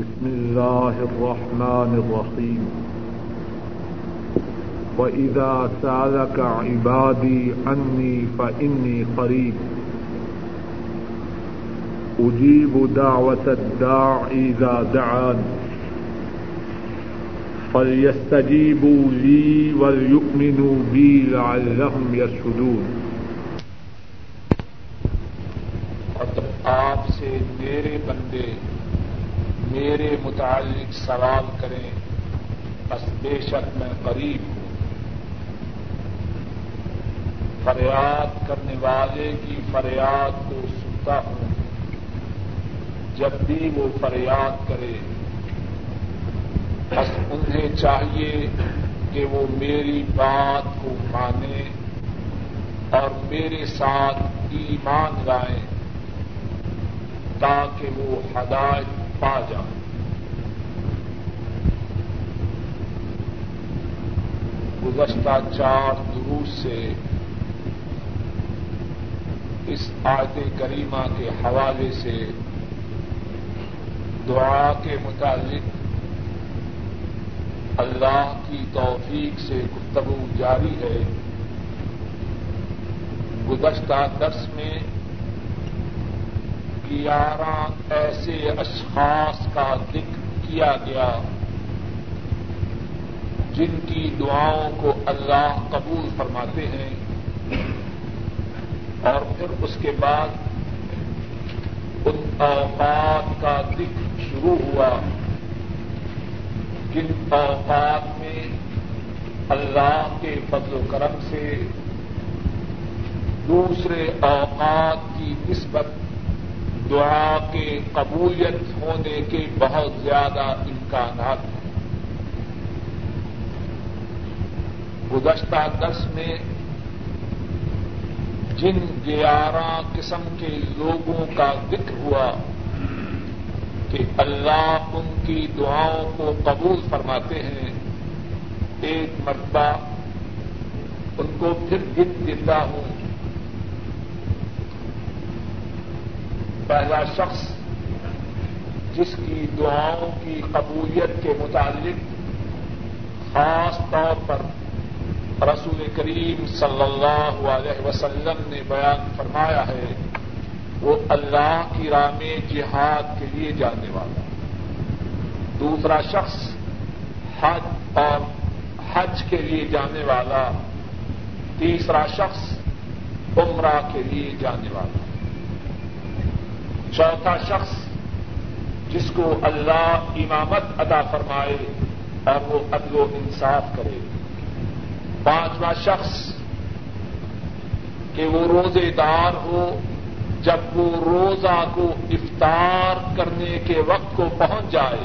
بسم الله الرحمن الرحيم. وإذا سألك عبادي عني فإني قريب. أجيب دعوة الداع إذا دعان. فليستجيبوا لي وليؤمنوا بي لعلهم يشهدون آپ سے میرے بندے میرے متعلق سوال کریں، بس بے شک میں قریب ہوں۔ فریاد کرنے والے کی فریاد کو سنتا ہوں۔ جب بھی وہ فریاد کرے، بس انہیں چاہیے کہ وہ میری بات کو مانے اور میرے ساتھ ایمان لائیں تاکہ وہ ہدایت پا جائیں گزشتہ چار دروس سے اس آیت کریمہ کے حوالے سے دعا کے متعلق اللہ کی توفیق سے گفتگو جاری ہے۔ گزشتہ درس میں گیارہ ایسے اشخاص کا ذکر کیا گیا جن کی دعاؤں کو اللہ قبول فرماتے ہیں اور پھر اس کے بعد ان اوقات کا ذکر شروع ہوا جن اوقات میں اللہ کے فضل و کرم سے دوسرے اوقات کی نسبت دعا کے قبولیت ہونے کے بہت زیادہ امکانات ہیں۔ گزشتہ دس میں جن گیارہ قسم کے لوگوں کا ذکر ہوا کہ اللہ ان کی دعاؤں کو قبول فرماتے ہیں، ایک مرتبہ ان کو پھر گن دیتا ہوں۔ پہلا شخص جس کی دعاؤں کی قبولیت کے متعلق خاص طور پر رسول کریم صلی اللہ علیہ وسلم نے بیان فرمایا ہے، وہ اللہ کی راہ میں جہاد کے لیے جانے والا۔ دوسرا شخص حج اور حج کے لیے جانے والا۔ تیسرا شخص عمرہ کے لیے جانے والا۔ چوتھا شخص جس کو اللہ امامت ادا فرمائے اور وہ عدل و انصاف کرے۔ پانچواں شخص کہ وہ روزے دار ہو، جب وہ روزہ کو افطار کرنے کے وقت کو پہنچ جائے،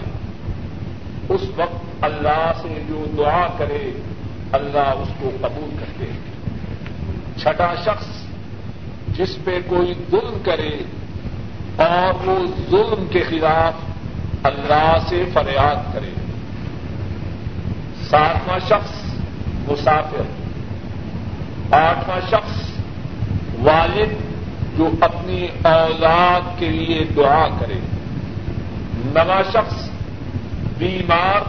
اس وقت اللہ سے جو دعا کرے، اللہ اس کو قبول کرتے چھٹا شخص جس پہ کوئی ظلم کرے اور وہ ظلم کے خلاف اللہ سے فریاد کرے۔ ساتواں شخص مسافر، آٹھواں شخص والد جو اپنی اولاد کے لیے دعا کرے۔ نواں شخص بیمار،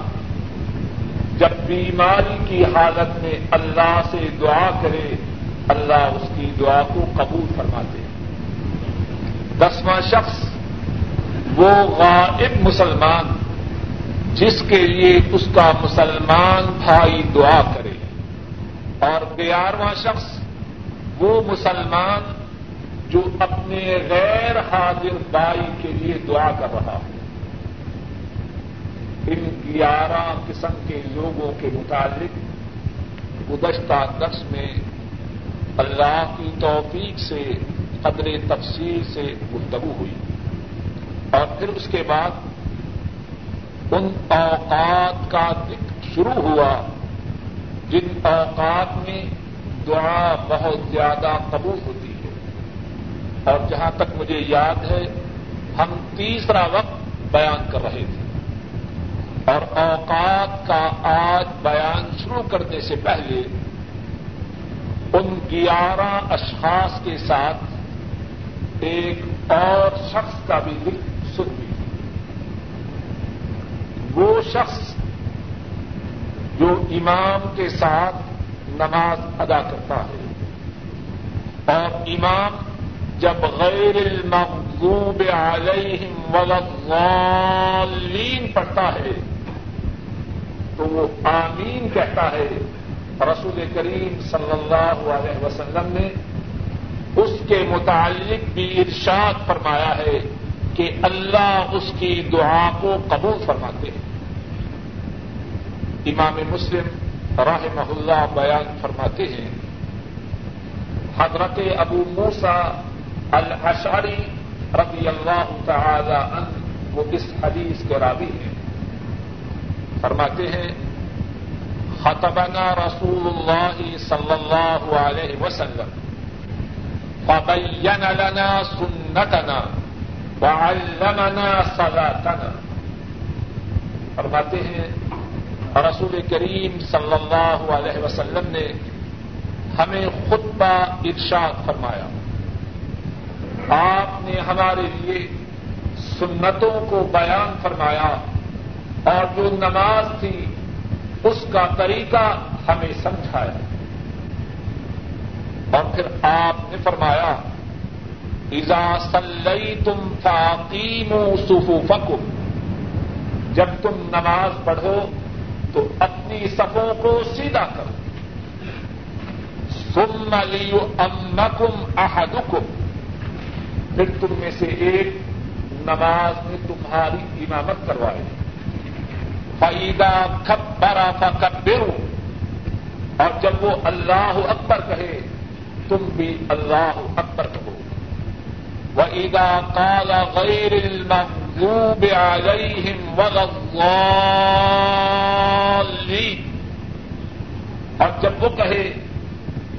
جب بیماری کی حالت میں اللہ سے دعا کرے، اللہ اس کی دعا کو قبول فرماتے۔ دسواں شخص، وہ غائب مسلمان، جس کے لیے اس کا مسلمان بھائی دعا کرے۔ اور گیارہواں شخص، وہ مسلمان جو اپنے غیر حاضر بھائی کے لیے دعا کر رہا ہے ان گیارہ قسم کے لوگوں کے متعلق گزشتہ دس میں اللہ کی توفیق سے قدر تفصیل سے گفتگو ہوئی اور پھر اس کے بعد ان اوقات کا ذکر شروع ہوا جن اوقات میں دعا بہت زیادہ قبول ہوتی ہے۔ اور جہاں تک مجھے یاد ہے، ہم تیسرا وقت بیان کر رہے تھے۔ اور اوقات کا آج بیان شروع کرنے سے پہلے ان گیارہ اشخاص کے ساتھ ایک اور شخص کا بھی ذکر سن بھی۔ شخص جو امام کے ساتھ نماز ادا کرتا ہے۔ اور امام جب غیر المغضوب علیہم ولین پڑھتا ہے، تو وہ آمین کہتا ہے۔ رسول کریم صلی اللہ علیہ وسلم نے اس کے متعلق بھی ارشاد فرمایا ہے کہ اللہ اس کی دعا کو قبول فرماتے ہیں۔ امام مسلم رحمہ اللہ بیان فرماتے ہیں، حضرت ابو موسا الاشعری رضی اللہ تعالی عنہ وہ اس حدیث کے راوی ہیں۔ فرماتے ہیں، خطبنا رسول اللہ صلی اللہ علیہ وسلم۔ فبین لنا سنتنا وعلمنا صلاتنا۔ فرماتے ہیں، رسول کریم صلی اللہ علیہ وسلم نے ہمیں خطبہ ارشاد فرمایا۔ آپ نے ہمارے لیے سنتوں کو بیان فرمایا اور جو نماز تھی، اس کا طریقہ ہمیں سمجھایا۔ اور پھر آپ نے فرمایا ایزا سلئی تم فاقیم سفو جب تم نماز پڑھو تو اپنی صفوں کو سیدھا کرو۔ سم لیو امکم احدکم۔ پھر تم میں سے ایک نماز میں تمہاری امامت کروائے۔ فعیدہ کبرا فکبرو اور جب وہ اللہ اکبر کہے تم بھی اللہ اکبر کہو وَإِذَا قَالَ غَيْرِ الْمَغْضُوبِ عَلَيْهِمْ وَلَا الضَّالِّينَ۔ اور جب وہ کہے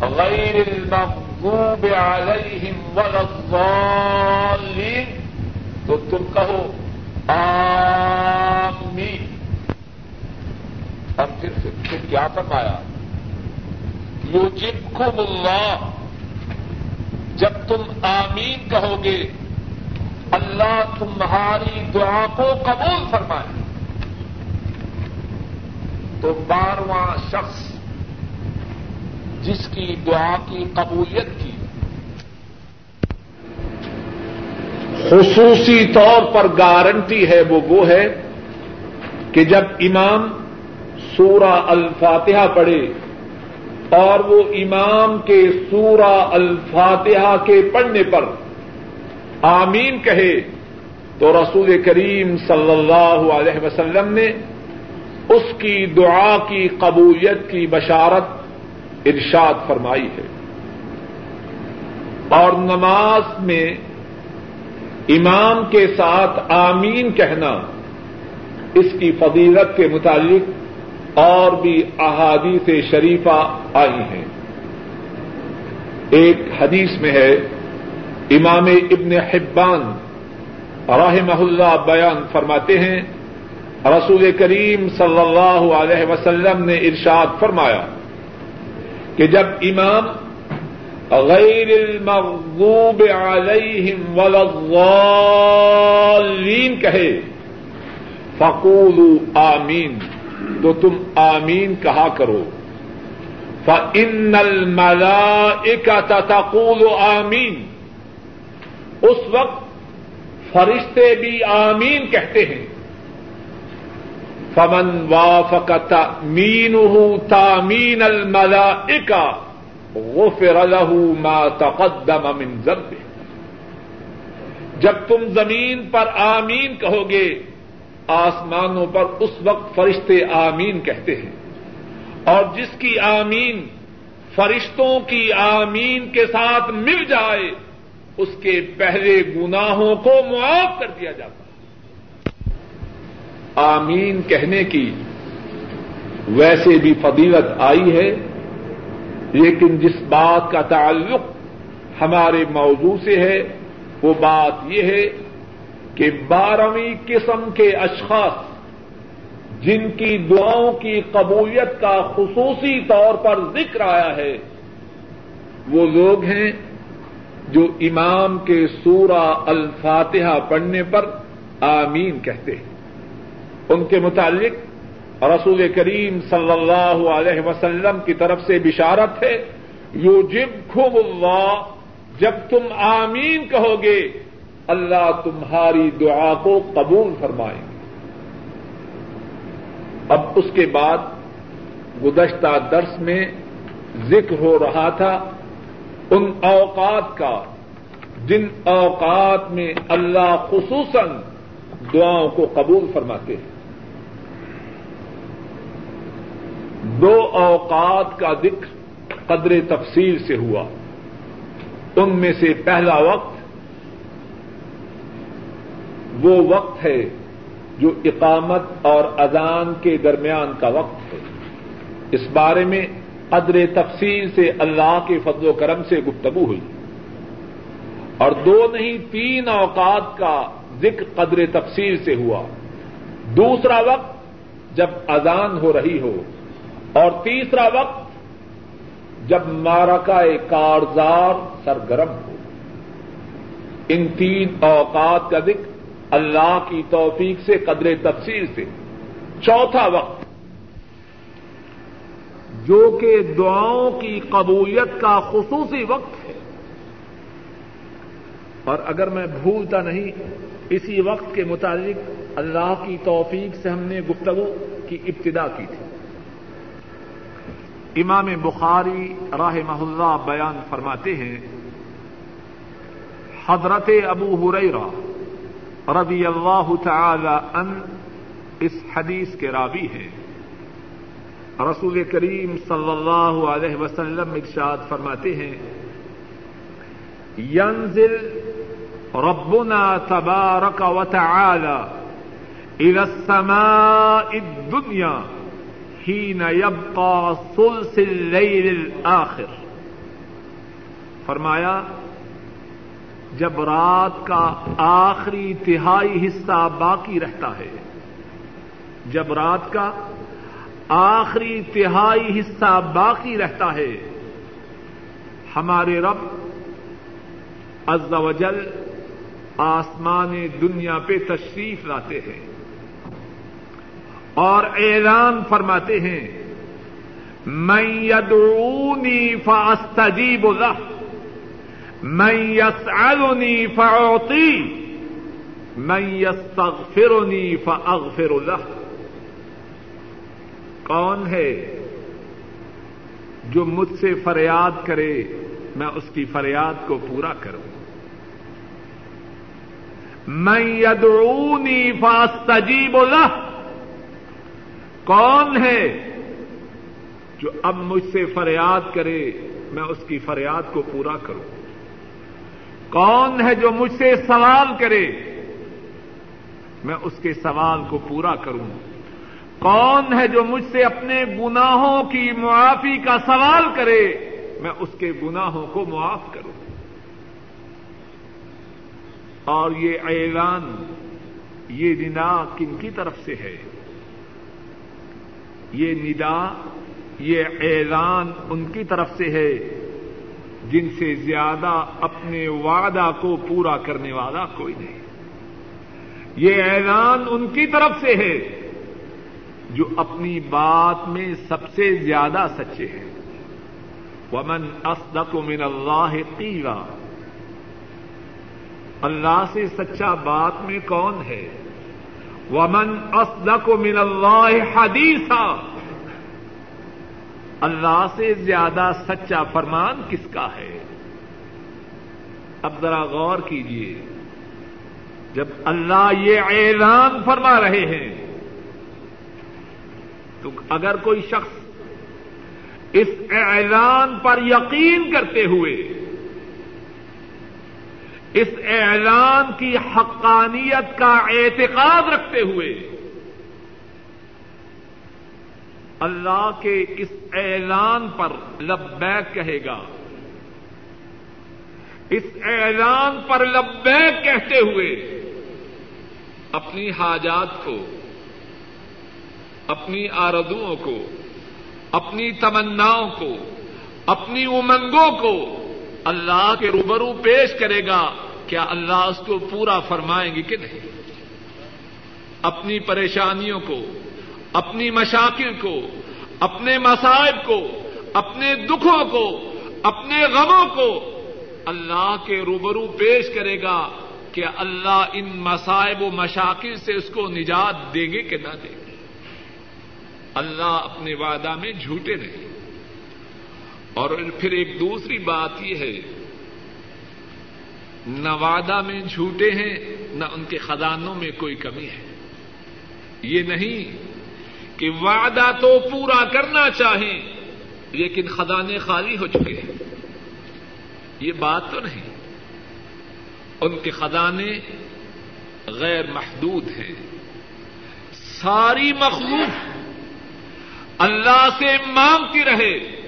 غیر المغضوب علیہم ولا الضالین تو تم کہو، آمین۔ اور پھر پھر کیا فرمایا یوجبکم اللہ۔ جب تم آمین کہو گے، اللہ تمہاری دعا کو قبول فرمائے۔ تو بارواں شخص جس کی دعا کی قبولیت کی۔ خصوصی طور پر گارنٹی ہے وہ وہ ہے کہ جب امام سورہ الفاتحہ پڑھے اور وہ امام کے سورہ الفاتحہ کے پڑھنے پر آمین کہے تو رسول کریم صلی اللہ علیہ وسلم نے اس کی دعا کی قبولیت کی بشارت ارشاد فرمائی ہے۔ اور نماز میں امام کے ساتھ آمین کہنا اس کی فضیلت کے متعلق اور بھی احادیث شریفہ آئی ہیں۔ ایک حدیث میں ہے، امام ابن حبان رحمہ اللہ بیان فرماتے ہیں، رسول کریم صلی اللہ علیہ وسلم نے ارشاد فرمایا کہ جب امام غیر المغضوب علیہم ولا الضالین کہے، فقولوا آمین۔ تو تم آمین کہا کرو۔ فن الملا تقول آمین۔ اس وقت فرشتے بھی آمین کہتے ہیں۔ فمن وافق مین تامین الملا وہ له ما تقدم من ذنبه۔ جب تم زمین پر آمین کہو گے آسمانوں پر اس وقت فرشتے آمین کہتے ہیں۔ اور جس کی آمین فرشتوں کی آمین کے ساتھ مل جائے، اس کے پہلے گناہوں کو معاف کر دیا جاتا ہے۔ آمین کہنے کی ویسے بھی فضیلت آئی ہے، لیکن جس بات کا تعلق ہمارے موضوع سے ہے، وہ بات یہ ہے کہ بارہویں قسم کے اشخاص جن کی دعاؤں کی قبولیت کا خصوصی طور پر ذکر آیا ہے، وہ لوگ ہیں جو امام کے سورہ الفاتحہ پڑھنے پر آمین کہتے ہیں۔ ان کے متعلق رسول کریم صلی اللہ علیہ وسلم کی طرف سے بشارت ہے یو جب اللہ، جب تم آمین کہو گے اللہ تمہاری دعا کو قبول فرمائیں گے اب اس کے بعد گزشتہ درس میں ذکر ہو رہا تھا ان اوقات کا، جن اوقات میں اللہ خصوصاً دعاؤں کو قبول فرماتے ہیں۔ دو اوقات کا ذکر قدر تفصیل سے ہوا۔ ان میں سے پہلا وقت وہ وقت ہے جو اقامت اور اذان کے درمیان کا وقت ہے۔ اس بارے میں قدر تفصیل سے اللہ کے فضل و کرم سے گفتگو ہوئی۔ اور دو نہیں، تین اوقات کا ذکر قدر تفصیل سے ہوا۔ دوسرا وقت جب اذان ہو رہی ہو، اور تیسرا وقت جب مارکا کارزار سرگرم ہو۔ ان تین اوقات کا ذکر اللہ کی توفیق سے، قدر تفصیل سے۔ چوتھا وقت۔ جو کہ دعاؤں کی قبولیت کا خصوصی وقت ہے۔ اور اگر میں بھولتا نہیں، اسی وقت کے متعلق اللہ کی توفیق سے ہم نے گفتگو کی ابتدا کی تھی۔ امام بخاری راہ محلہ بیان فرماتے ہیں، حضرت ابو ہریرا رضی اللہ تعالی ان اس حدیث کے راوی ہیں۔ رسول کریم صلی اللہ علیہ وسلم ارشاد فرماتے ہیں، ینزل ربنا تبارک و تعالی الى السماء الدنیا حين يبقى ثلث الليل الآخر فرمایا جب رات کا آخری تہائی حصہ باقی رہتا ہے، جب رات کا آخری تہائی حصہ باقی رہتا ہے، ہمارے رب عز و جل آسمان دنیا پہ تشریف لاتے ہیں اور اعلان فرماتے ہیں میں یدعونی فاستجیب له میں یسألنی فاعطی میں یستغفرنی فاغفر له۔ کون ہے جو مجھ سے فریاد کرے، میں اس کی فریاد کو پورا کروں۔ میں یدعونی فاستجیب له۔ کون ہے جو اب مجھ سے فریاد کرے، میں اس کی فریاد کو پورا کروں۔ کون ہے جو مجھ سے سوال کرے؟ میں اس کے سوال کو پورا کروں۔ کون ہے جو مجھ سے اپنے گناہوں کی معافی کا سوال کرے؟ میں اس کے گناہوں کو معاف کروں۔ اور یہ اعلان، یہ ندا کن کی طرف سے ہے؟ یہ ندا، یہ اعلان ان کی طرف سے ہے۔ جن سے زیادہ اپنے وعدہ کو پورا کرنے والا کوئی نہیں۔ یہ اعلان ان کی طرف سے ہے جو اپنی بات میں سب سے زیادہ سچے ہیں۔ ومن اصدق من اللہ قیلا اللہ سے سچا بات میں کون ہے؟ ومن اصدق من اللہ حدیثا اللہ سے زیادہ سچا فرمان کس کا ہے؟ اب ذرا غور کیجیے جب اللہ یہ اعلان فرما رہے ہیں، تو اگر کوئی شخص اس اعلان پر یقین کرتے ہوئے، اس اعلان کی حقانیت کا اعتقاد رکھتے ہوئے اللہ کے اس اعلان پر لبیک کہے گا۔ اس اعلان پر لبیک کہتے ہوئے اپنی حاجات کو، اپنی آردوں کو، اپنی تمناؤں کو، اپنی امنگوں کو اللہ کے روبرو پیش کرے گا۔ کیا اللہ اس کو پورا فرمائیں گے کہ نہیں؟ اپنی پریشانیوں کو اپنی مشاکل کو، اپنے مسائب کو، اپنے دکھوں کو، اپنے غموں کو اللہ کے روبرو پیش کرے گا کہ اللہ ان مسائب و مشاکل سے اس کو نجات دیں گے کہ نہ دیں گے۔ اللہ اپنے وعدہ میں جھوٹے نہیں۔ اور پھر ایک دوسری بات یہ ہے، نہ وعدہ میں جھوٹے ہیں، نہ ان کے خزانوں میں کوئی کمی ہے۔ یہ نہیں کہ وعدہ تو پورا کرنا چاہیں، لیکن خزانے خالی ہو چکے ہیں۔ یہ بات تو نہیں۔ ان کے خزانے غیر محدود ہیں۔ ساری مخلوق اللہ سے مانگتی رہے۔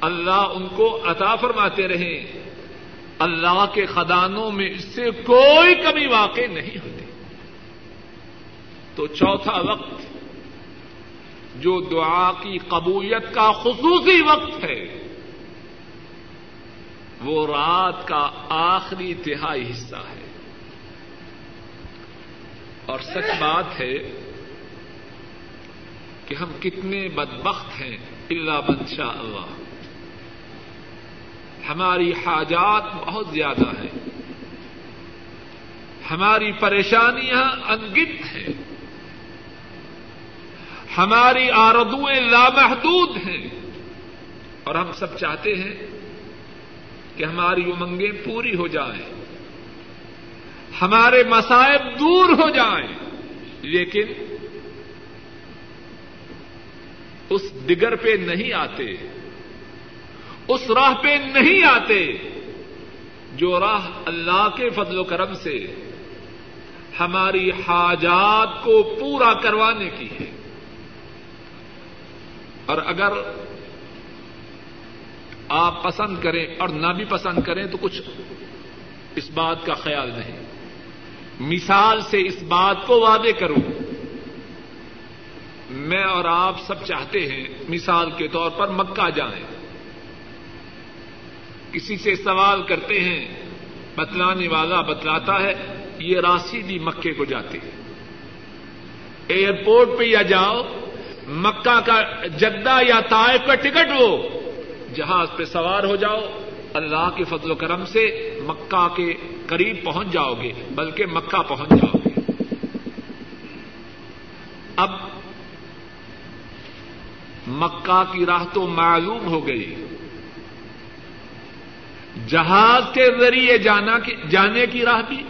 اللہ ان کو عطا فرماتے رہے۔ اللہ کے خدانوں میں اس سے کوئی کمی واقع نہیں ہوتی۔ تو چوتھا وقت جو دعا کی قبولیت کا خصوصی وقت ہے، وہ رات کا آخری تہائی حصہ ہے۔ اور سچ بات ہے کہ ہم کتنے بدبخت ہیں اللہ بادشاہ اللہ۔ ہماری حاجات بہت زیادہ ہیں۔ ہماری پریشانیاں انگت ہیں۔ ہماری آردویں لامحدود ہیں۔ اور ہم سب چاہتے ہیں کہ ہماری امنگیں پوری ہو جائیں۔ ہمارے مسائب دور ہو جائیں۔ لیکن اس دگر پہ نہیں آتے۔ اس راہ پہ نہیں آتے جو راہ اللہ کے فضل و کرم سے ہماری حاجات کو پورا کروانے کی ہے۔ اور اگر آپ پسند کریں اور نہ بھی پسند کریں تو کچھ اس بات کا خیال نہیں۔ مثال سے اس بات کو وعدے کروں۔ میں اور آپ سب چاہتے ہیں مثال کے طور پر مکہ جائیں۔ کسی سے سوال کرتے ہیں، بتلانے والا بتلاتا ہے، یہ راسی بھی مکے کو جاتے ہیں۔ ایئرپورٹ پہ یا جاؤ مکہ کا جدہ یا طائف کا ٹکٹ لو جہاز پہ سوار ہو جاؤ، اللہ کے فضل و کرم سے مکہ کے قریب پہنچ جاؤ گے، بلکہ مکہ پہنچ جاؤ گے۔ اب مکہ کی راہ تو معلوم ہو گئی۔ جہاز کے ذریعے جانا جانے کی راہ بھی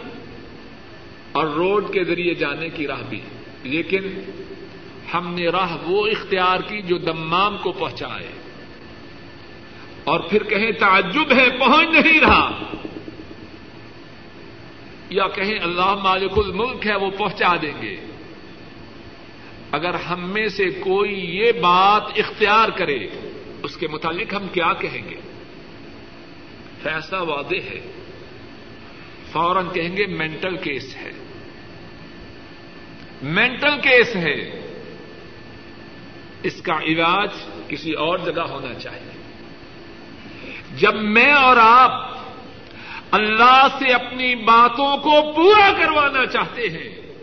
اور روڈ کے ذریعے جانے کی راہ بھی۔ لیکن ہم نے راہ وہ اختیار کی جو دمام کو پہنچائے۔ اور پھر کہیں تعجب ہے، پہنچ نہیں رہا۔ یا کہیں اللہ مالک الملک ہے، وہ پہنچا دیں گے۔ اگر ہم میں سے کوئی یہ بات اختیار کرے، اس کے متعلق ہم کیا کہیں گے؟ فیصلہ واضح ہے۔ فوراً کہیں گے مینٹل کیس ہے۔ مینٹل کیس ہے۔ اس کا علاج کسی اور جگہ ہونا چاہیے۔ جب میں اور آپ اللہ سے اپنی باتوں کو پورا کروانا چاہتے ہیں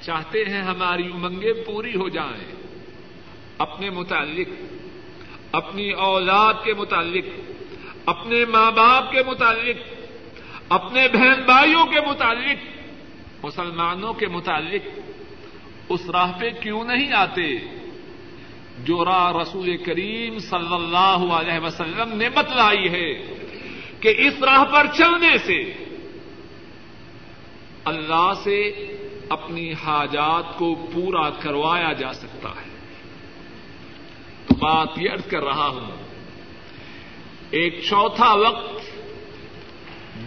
چاہتے ہیں ہماری امنگیں پوری ہو جائیں۔ اپنے متعلق، اپنی اولاد کے متعلق، اپنے ماں باپ کے متعلق، اپنے بہن بھائیوں کے متعلق، مسلمانوں کے متعلق، اس راہ پہ کیوں نہیں آتے؟ جو راہ رسول کریم صلی اللہ علیہ وسلم نے بتلائی ہے کہ اس راہ پر چلنے سے اللہ سے اپنی حاجات کو پورا کروایا جا سکتا ہے۔ تو بات یہ ارد کر رہا ہوں، ایک چوتھا وقت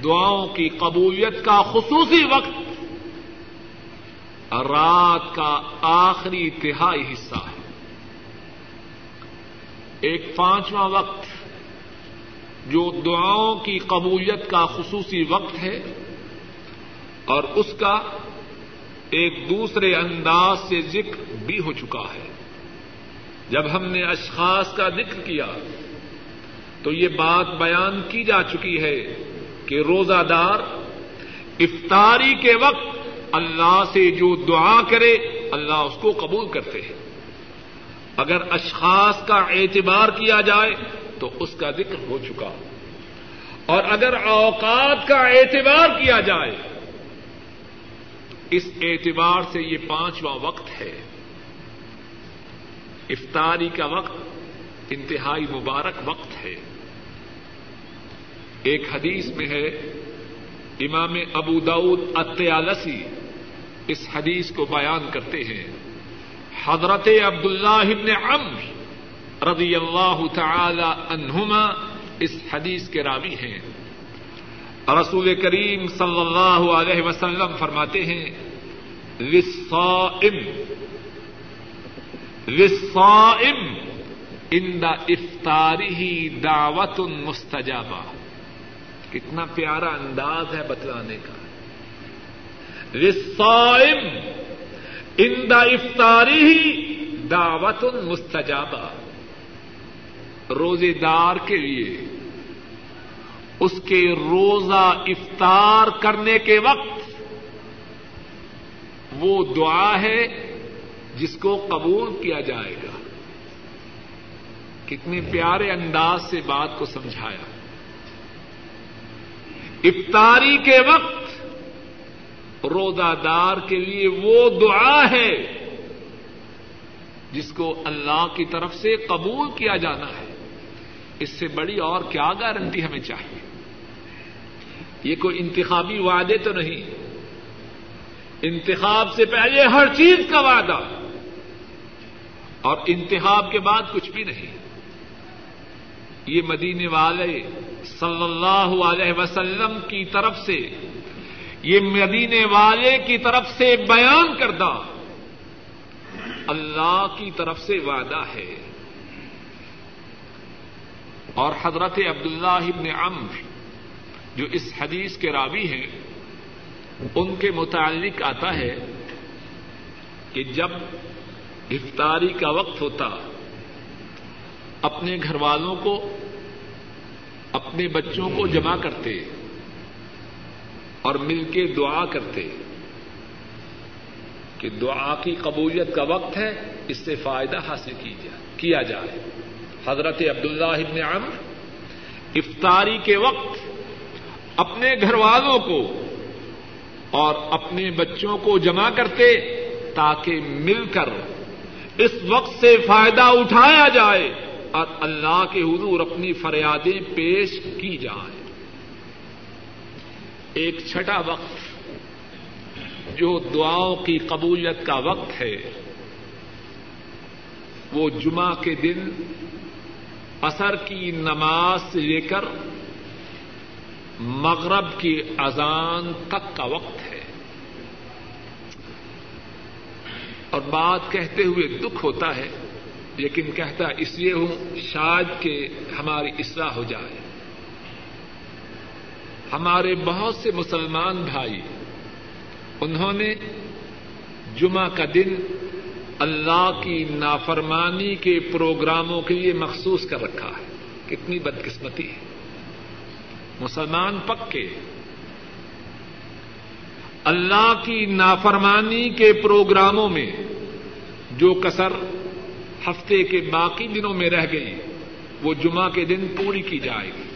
دعاؤں کی قبولیت کا خصوصی وقت، رات کا آخری تہائی حصہ ہے۔ ایک پانچواں وقت جو دعاؤں کی قبولیت کا خصوصی وقت ہے اور اس کا ایک دوسرے انداز سے ذکر بھی ہو چکا ہے۔ جب ہم نے اشخاص کا ذکر کیا تو یہ بات بیان کی جا چکی ہے کہ روزہ دار افطاری کے وقت اللہ سے جو دعا کرے اللہ اس کو قبول کرتے ہیں۔ اگر اشخاص کا اعتبار کیا جائے تو اس کا ذکر ہو چکا۔ اور اگر اوقات کا اعتبار کیا جائے، اس اعتبار سے یہ پانچواں وقت ہے۔ افطاری کا وقت، انتہائی مبارک وقت ہے۔ ایک حدیث میں ہے، امام ابو داود اتیالسی اس حدیث کو بیان کرتے ہیں۔ حضرت عبد اللہ ابن عمر رضی اللہ تعالی عنہما اس حدیث کے راوی ہیں۔ رسول کریم صلی اللہ علیہ وسلم فرماتے ہیں، للصائم للصائم ان دا افطاری ہی دعوت مستجابہ۔ کتنا پیارا انداز ہے بتلانے کا۔ للصائم ان دا افطاری ہی دعوت مستجابہ۔ روزے دار کے لیے، اس کے روزہ افطار کرنے کے وقت وہ دعا ہے جس کو قبول کیا جائے گا۔ کتنے پیارے انداز سے بات کو سمجھایا۔ افطاری کے وقت روزہ دار کے لیے وہ دعا ہے جس کو اللہ کی طرف سے قبول کیا جانا ہے۔ اس سے بڑی اور کیا گارنٹی ہمیں چاہیے؟ یہ کوئی انتخابی وعدے تو نہیں۔ انتخاب سے پہلے ہر چیز کا وعدہ۔ اور انتخاب کے بعد کچھ بھی نہیں۔ یہ مدینے والے صلی اللہ علیہ وسلم کی طرف سے یہ مدینے والے کی طرف سے بیان کردہ۔ اللہ کی طرف سے وعدہ ہے۔ اور حضرت عبداللہ ابن عمر جو اس حدیث کے راوی ہیں، ان کے متعلق آتا ہے کہ جب افطاری کا وقت ہوتا، اپنے گھر والوں کو، اپنے بچوں کو جمع کرتے۔ اور مل کے دعا کرتے کہ دعا کی قبولیت کا وقت ہے، اس سے فائدہ حاصل کیا جائے۔ حضرت عبداللہ ابن عمر افطاری کے وقت اپنے گھر والوں کو اور اپنے بچوں کو جمع کرتے تاکہ مل کر اس وقت سے فائدہ اٹھایا جائے اور اللہ کے حضور اپنی فریادیں پیش کی جائیں۔ ایک چھٹا وقت جو دعاؤں کی قبولیت کا وقت ہے، وہ جمعہ کے دن اثر کی نماز سے لے کر مغرب کی اذان تک کا وقت ہے۔ اور بات کہتے ہوئے دکھ ہوتا ہے، لیکن کہتا اس لیے ہوں شاید کہ ہماری اصلاح ہو جائے۔ ہمارے بہت سے مسلمان بھائی، انہوں نے جمعہ کا دن اللہ کی نافرمانی کے پروگراموں کے لیے مخصوص کر رکھا ہے۔ کتنی بدقسمتی ہے۔ مسلمان پکے۔ اللہ کی نافرمانی کے پروگراموں میں جو کسر ہفتے کے باقی دنوں میں رہ گئی، وہ جمعہ کے دن پوری کی جائے گی۔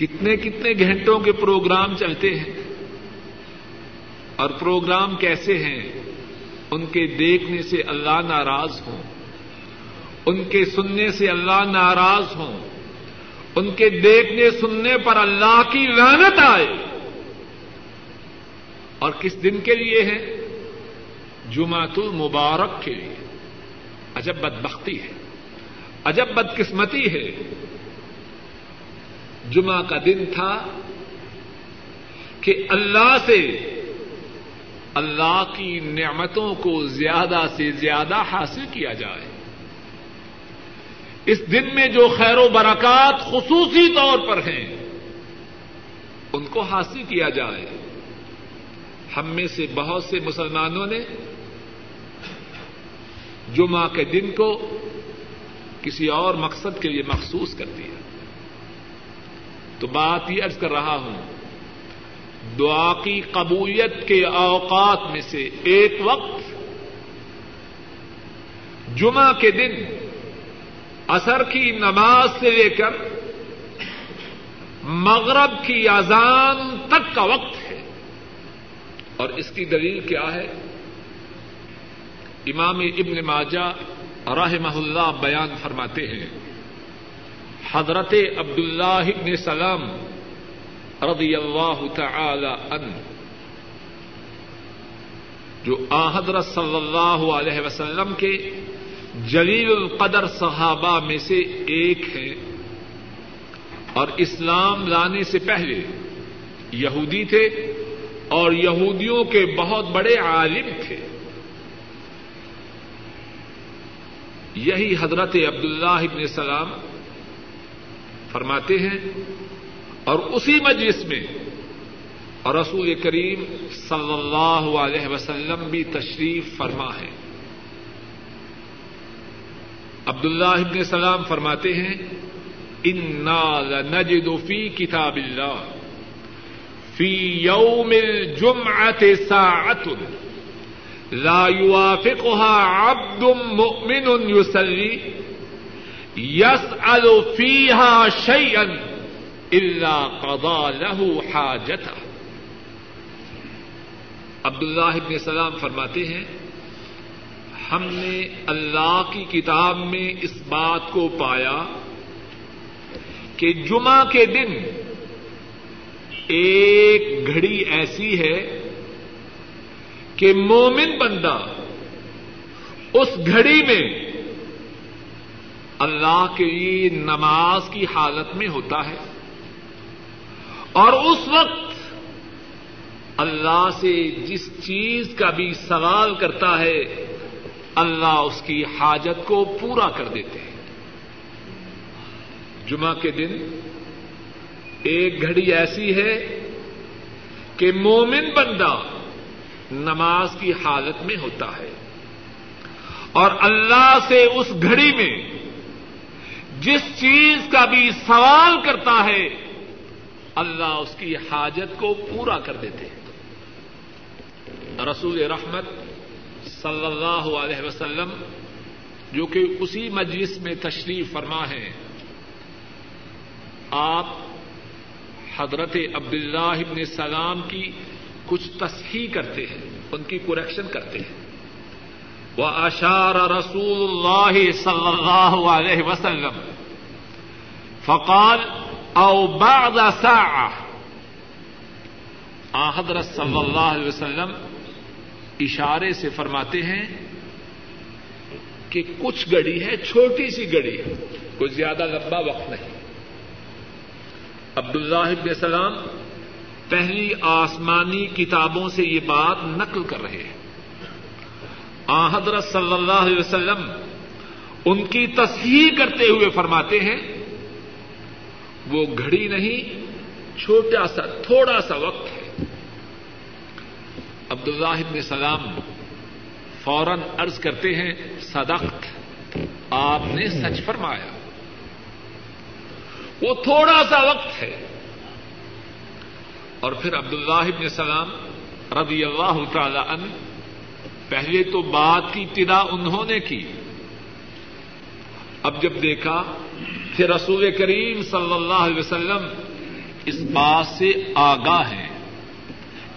کتنے کتنے گھنٹوں کے پروگرام چلتے ہیں اور پروگرام کیسے ہیں؟ ان کے دیکھنے سے اللہ ناراض ہوں، ان کے سننے سے اللہ ناراض ہوں، ان کے دیکھنے سننے پر اللہ کی لعنت آئے۔ اور کس دن کے لیے ہے جمعت المبارک کے لیے۔ عجب بدبختی ہے، عجب بدقسمتی ہے۔ جمعہ کا دن تھا کہ اللہ سے اللہ کی نعمتوں کو زیادہ سے زیادہ حاصل کیا جائے۔ اس دن میں جو خیر و برکات خصوصی طور پر ہیں، ان کو حاصل کیا جائے۔ ہم میں سے بہت سے مسلمانوں نے جمعہ کے دن کو کسی اور مقصد کے لیے مخصوص کر دیا۔ تو بات یہ ارض کر رہا ہوں، دعا کی قبولیت کے اوقات میں سے ایک وقت، جمعہ کے دن اثر کی نماز سے لے کر مغرب کی اذان تک کا وقت ہے۔ اور اس کی دلیل کیا ہے؟ امام ابن ماجہ رحمہ اللہ بیان فرماتے ہیں۔ حضرت عبداللہ ابن سلام رضی اللہ تعالی عنہ، جو آ حضرت صلی اللہ علیہ وسلم کے جلیل القدر صحابہ میں سے ایک ہے اور اسلام لانے سے پہلے یہودی تھے اور یہودیوں کے بہت بڑے عالم تھے۔ یہی حضرت عبداللہ ابن سلام فرماتے ہیں، اور اسی مجلس میں اور رسول کریم صلی اللہ علیہ وسلم بھی تشریف فرما ہے۔ عبداللہ ابن سلام فرماتے ہیں، انا لنجد فی کتاب اللہ، فی یوم الجمعة ساعة لا يوافقها عبد مؤمن يصلي يسأل فيها شيئا إلا قضى له حاجته. عبداللہ ابن سلام فرماتے ہیں، ہم نے اللہ کی کتاب میں اس بات کو پایا کہ جمعہ کے دن ایک گھڑی ایسی ہے کہ مومن بندہ اس گھڑی میں اللہ کے لیے نماز کی حالت میں ہوتا ہے اور اس وقت اللہ سے جس چیز کا بھی سوال کرتا ہے، اللہ اس کی حاجت کو پورا کر دیتے ہیں۔ جمعہ کے دن ایک گھڑی ایسی ہے کہ مومن بندہ نماز کی حالت میں ہوتا ہے اور اللہ سے اس گھڑی میں جس چیز کا بھی سوال کرتا ہے، اللہ اس کی حاجت کو پورا کر دیتے ہیں۔ رسول رحمت صلی اللہ علیہ وسلم جو کہ اسی مجلس میں تشریف فرما ہے، آپ حضرت عبداللہ ابن سلام کی کچھ تصحیح کرتے ہیں، ان کی کریکشن کرتے ہیں۔ وہ اشار رسول اللہ صلی اللہ علیہ وسلم. فقال او بعد ساعة. آ حضرت صلی اللہ علیہ وسلم اشارے سے فرماتے ہیں کہ کچھ گڑی ہے، چھوٹی سی گڑی ہے، کوئی زیادہ لمبا وقت نہیں۔ عبداللہ ابن سلام پہلی آسمانی کتابوں سے یہ بات نقل کر رہے ہیں۔ حضرت صلی اللہ علیہ وسلم ان کی تصحیح کرتے ہوئے فرماتے ہیں، وہ گھڑی نہیں، چھوٹا سا، تھوڑا سا وقت ہے۔ عبداللہ ابن سلام فوراً ارض کرتے ہیں، صدقت آپ نے سچ فرمایا۔ وہ تھوڑا سا وقت ہے۔ اور پھر عبداللہ ابن سلام رضی اللہ تعالی عنہ پہلے تو بات کی ابتدا انہوں نے کی۔ اب جب دیکھا کہ رسول کریم صلی اللہ علیہ وسلم اس بات سے آگاہ ہیں،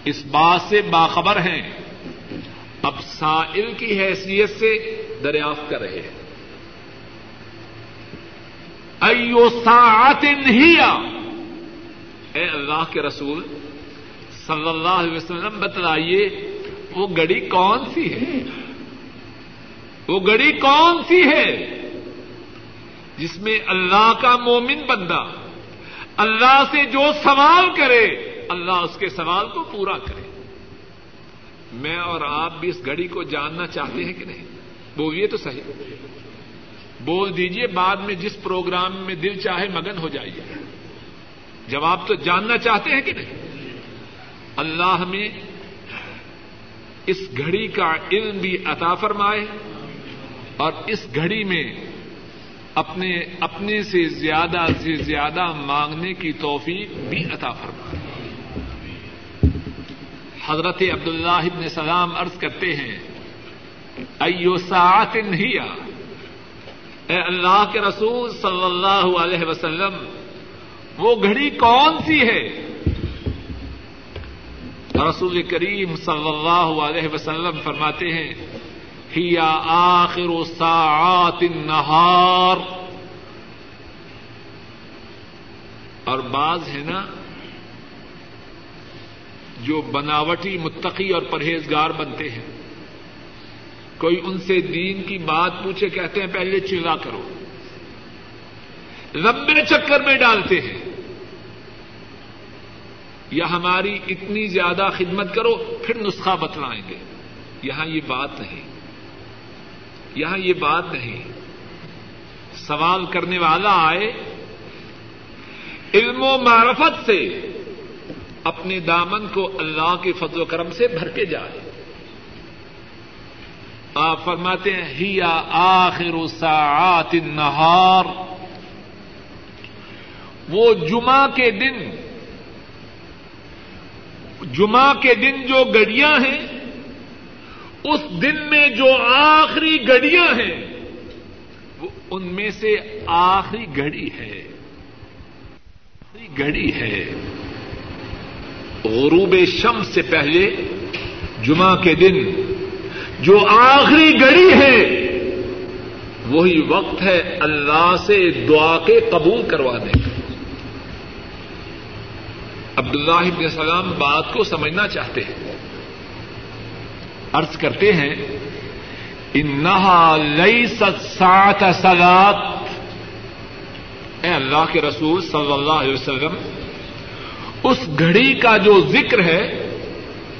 اس بات سے باخبر ہیں، اب سائل کی حیثیت سے دریافت کر رہے ہیں۔ ایو ساعت ہی اے اللہ کے رسول، صلی اللہ علیہ وسلم بتلائیے وہ گڑی کون سی ہے؟ وہ گڑی کون سی ہے؟ جس میں اللہ کا مومن بندہ اللہ سے جو سوال کرے، اللہ اس کے سوال کو پورا کرے۔ میں اور آپ بھی اس گھڑی کو جاننا چاہتے ہیں کہ نہیں؟ بولیے تو صحیح۔ بول دیجیے بعد میں جس پروگرام میں دل چاہے مگن ہو جائیے۔ جواب تو جاننا چاہتے ہیں کہ نہیں؟ اللہ ہمیں اس گھڑی کا علم بھی عطا فرمائے اور اس گھڑی میں اپنے اپنے سے زیادہ سے زیادہ مانگنے کی توفیق بھی عطا فرمائے۔ حضرت عبداللہ ابن سلام عرض کرتے ہیں، ایو ساعت ہی اے اللہ کے رسول صلی اللہ علیہ وسلم، وہ گھڑی کون سی ہے؟ رسول کریم صلی اللہ علیہ وسلم فرماتے ہیں ہی آخر ساعات النہار اور بعض ہے نا، جو بناوٹی متقی اور پرہیزگار بنتے ہیں۔ کوئی ان سے دین کی بات پوچھے، کہتے ہیں، پہلے چلا کرو لمبے چکر میں ڈالتے ہیں۔ یا ہماری اتنی زیادہ خدمت کرو، پھر نسخہ بتلائیں گے۔ یہاں یہ بات نہیں۔ یہاں یہ بات نہیں۔ سوال کرنے والا آئے، علم و معرفت سے اپنے دامن کو اللہ کے فضل و کرم سے بھر کے جائے۔ آپ فرماتے ہیں ہیا آخر ساعات النہار۔ وہ جمعہ کے دن جمعہ کے دن جو گڑیاں ہیں، اس دن میں جو آخری گڑیاں ہیں، وہ ان میں سے آخری گھڑی ہے۔ آخری گھڑی ہے۔ غروب شم سے پہلے جمعہ کے دن جو آخری گڑی ہے، وہی وقت ہے اللہ سے دعا کے قبول کروانے۔ کا عبداللہ ابن سلام بات کو سمجھنا چاہتے ہیں۔ ارض کرتے ہیں، انہا لئی سات سلاد اے اللہ کے رسول صلی اللہ علیہ وسلم، اس گھڑی کا جو ذکر ہے،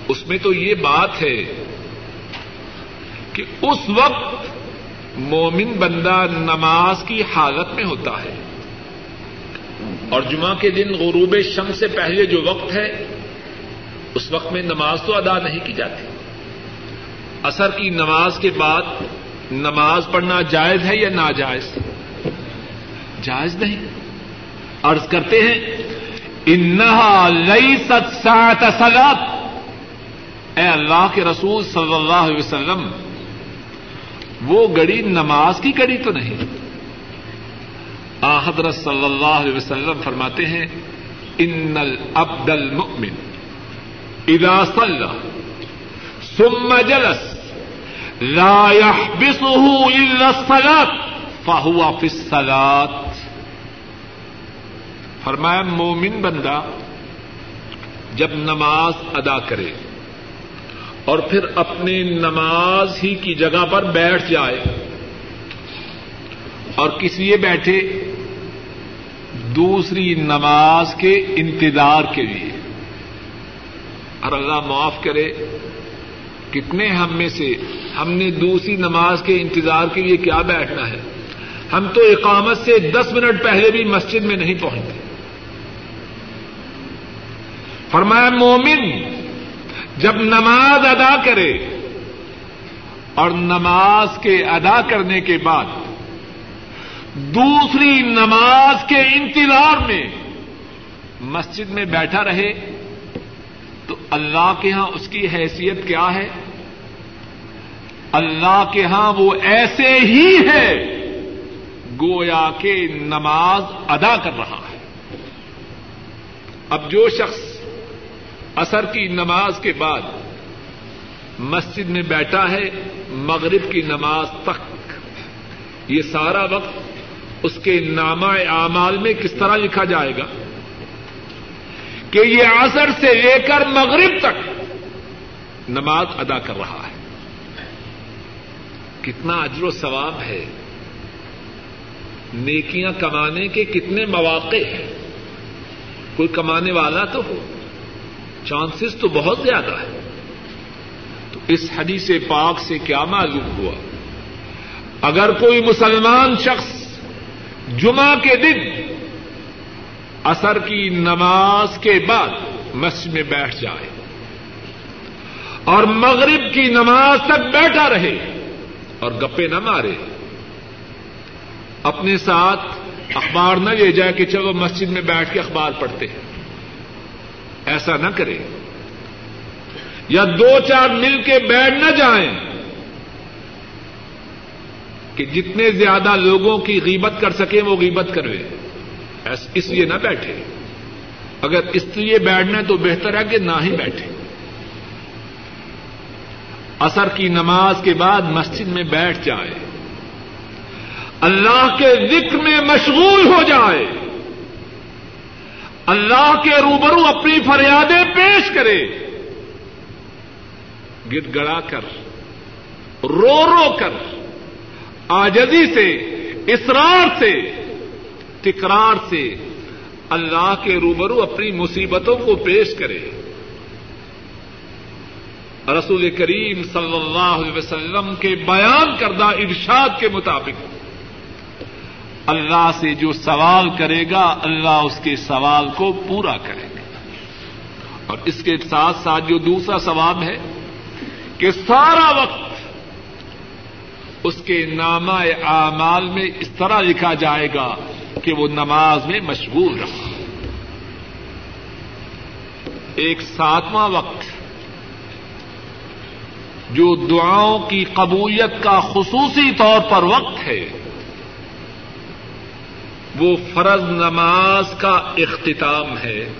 اس میں تو یہ بات ہے کہ اس وقت مومن بندہ نماز کی حالت میں ہوتا ہے۔ اور جمعہ کے دن غروب شم سے پہلے جو وقت ہے، اس وقت میں نماز تو ادا نہیں کی جاتی۔ اثر کی نماز کے بعد نماز پڑھنا جائز ہے یا ناجائز؟ جائز نہیں۔ عرض کرتے ہیں، انہا لئی ست سات سلط اے اللہ کے رسول صلی اللہ علیہ وسلم، وہ گڑی نماز کی گڑی تو نہیں۔ حضرت صلی اللہ علیہ وسلم فرماتے ہیں ان العبد المؤمن اذا صلى ثم جلس لا يحبسه الا الصلاه فهو في الصلاه فرمایا، مومن بندہ جب نماز ادا کرے اور پھر اپنے نماز ہی کی جگہ پر بیٹھ جائے اور کس لیے بیٹھے؟ دوسری نماز کے انتظار کے لیے۔ اور اللہ معاف کرے، کتنے ہم میں سے، ہم نے دوسری نماز کے انتظار کے لیے کیا بیٹھنا ہے؟ ہم تو اقامت سے دس منٹ پہلے بھی مسجد میں نہیں پہنچتے۔ فرمایا، مومن جب نماز ادا کرے اور نماز کے ادا کرنے کے بعد دوسری نماز کے انتظار میں مسجد میں بیٹھا رہے تو اللہ کے ہاں اس کی حیثیت کیا ہے؟ اللہ کے ہاں وہ ایسے ہی ہے گویا کے نماز ادا کر رہا ہے۔ اب جو شخص اثر کی نماز کے بعد مسجد میں بیٹھا ہے، مغرب کی نماز تک، یہ سارا وقت اس کے نامہ اعمال میں کس طرح لکھا جائے گا کہ یہ اثر سے لے کر مغرب تک نماز ادا کر رہا ہے۔ کتنا اجر و ثواب ہے۔ نیکیاں کمانے کے کتنے مواقع ہیں۔ کوئی کمانے والا تو ہو۔ چانسز تو بہت زیادہ ہے تو اس حدیث پاک سے کیا معلوم ہوا؟ اگر کوئی مسلمان شخص جمعہ کے دن، اثر کی نماز کے بعد مسجد میں بیٹھ جائے اور مغرب کی نماز تک بیٹھا رہے اور گپے نہ مارے۔ اپنے ساتھ اخبار نہ لے جائے کہ چلو مسجد میں بیٹھ کے اخبار پڑھتے ہیں۔ ایسا نہ کرے۔ یا دو چار مل کے بیٹھ نہ جائیں۔ کہ جتنے زیادہ لوگوں کی غیبت کر سکیں وہ غیبت کروے۔ اس لیے نہ بیٹھے۔ اگر اس لیے بیٹھنا ہے تو بہتر ہے کہ نہ ہی بیٹھے۔ اثر کی نماز کے بعد مسجد میں بیٹھ جائے۔ اللہ کے ذکر میں مشغول ہو جائے۔ اللہ کے روبرو اپنی فریادیں پیش کرے۔ گڑ گڑا کر، رو رو کر۔ آجزی سے اسرار سے، تکرار سے اللہ کے روبرو اپنی مصیبتوں کو پیش کرے۔ رسول کریم صلی اللہ علیہ وسلم کے بیان کردہ ارشاد کے مطابق۔ اللہ سے جو سوال کرے گا، اللہ اس کے سوال کو پورا کرے گا۔ اور اس کے ساتھ ساتھ جو دوسرا سوال ہے کہ سارا وقت اس کے نامہ اعمال میں اس طرح لکھا جائے گا کہ وہ نماز میں مشغول رہا۔ ایک ساتواں وقت جو دعاؤں کی قبولیت کا خصوصی طور پر وقت ہے، وہ فرض نماز کا اختتام ہے۔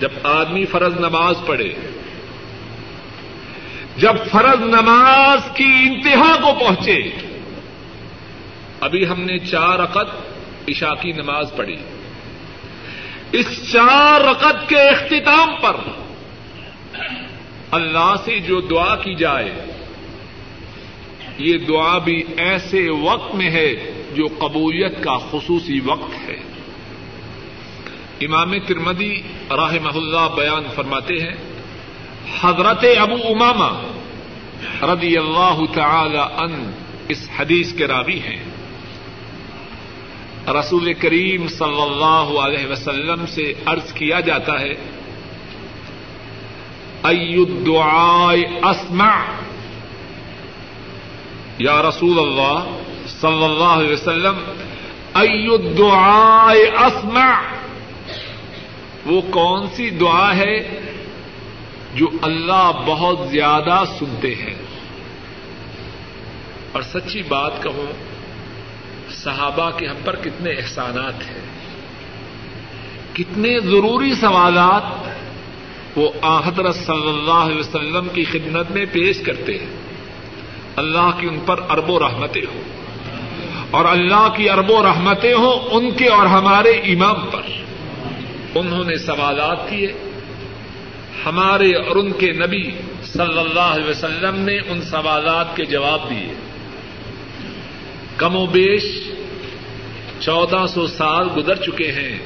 جب آدمی فرض نماز پڑھے جب فرض نماز کی انتہا کو پہنچے۔ ابھی ہم نے چار رقط عشاء کی نماز پڑھی۔ اس چار رقط کے اختتام پر اللہ سے جو دعا کی جائے، یہ دعا بھی ایسے وقت میں ہے جو قبولیت کا خصوصی وقت ہے۔ امام ترمدی راہ اللہ بیان فرماتے ہیں حضرت ابو اماما رضی اللہ تعالی ان اس حدیث کے راوی ہیں۔ رسول کریم صلی اللہ علیہ وسلم سے عرض کیا جاتا ہے الدعاء اسمع. یا رسول اللہ صلی اللہ علیہ وسلم الدعاء اسمع. وہ کون سی دعا ہے جو اللہ بہت زیادہ سنتے ہیں۔ اور سچی بات کہوں، صحابہ کے ہم پر کتنے احسانات ہیں۔ کتنے ضروری سوالات وہ حضرت صلی اللہ علیہ وسلم کی خدمت میں پیش کرتے ہیں۔ اللہ کی ان پر ارب و رحمتیں ہوں۔ اور اللہ کی ارب و رحمتیں ہوں ان کے اور ہمارے امام پر۔ انہوں نے سوالات کیے۔ ہمارے اور ان کے نبی صلی اللہ علیہ وسلم نے ان سوالات کے جواب دیے۔ کم و بیش چودہ سو سال گزر چکے ہیں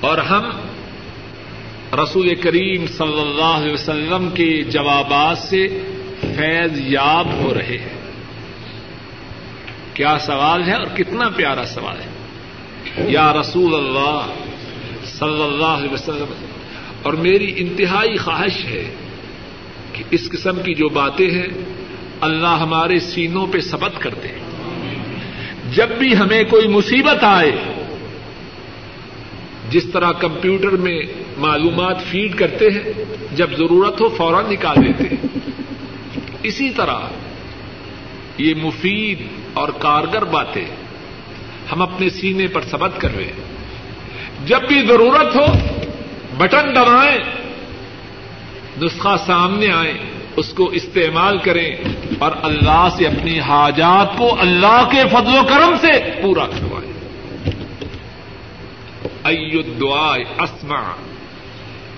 اور ہم رسول کریم صلی اللہ علیہ وسلم کے جوابات سے فیض یاب ہو رہے ہیں۔ کیا سوال ہے اور کتنا پیارا سوال ہے۔ یا رسول اللہ صلی اللہ علیہ وسلم۔ اور میری انتہائی خواہش ہے کہ اس قسم کی جو باتیں ہیں، اللہ ہمارے سینوں پہ سبق کرتے جب بھی ہمیں کوئی مصیبت آئے، جس طرح کمپیوٹر میں معلومات فیڈ کرتے ہیں، جب ضرورت ہو فوراً نکال دیتے ہیں۔ اسی طرح یہ مفید اور کارگر باتیں ہم اپنے سینے پر سبق کر رہے ہیں۔ جب بھی ضرورت ہو بٹن دبائیں، نسخہ سامنے آئے اس کو استعمال کریں اور اللہ سے اپنی حاجات کو اللہ کے فضل و کرم سے پورا کروائیں۔ دعائے اسما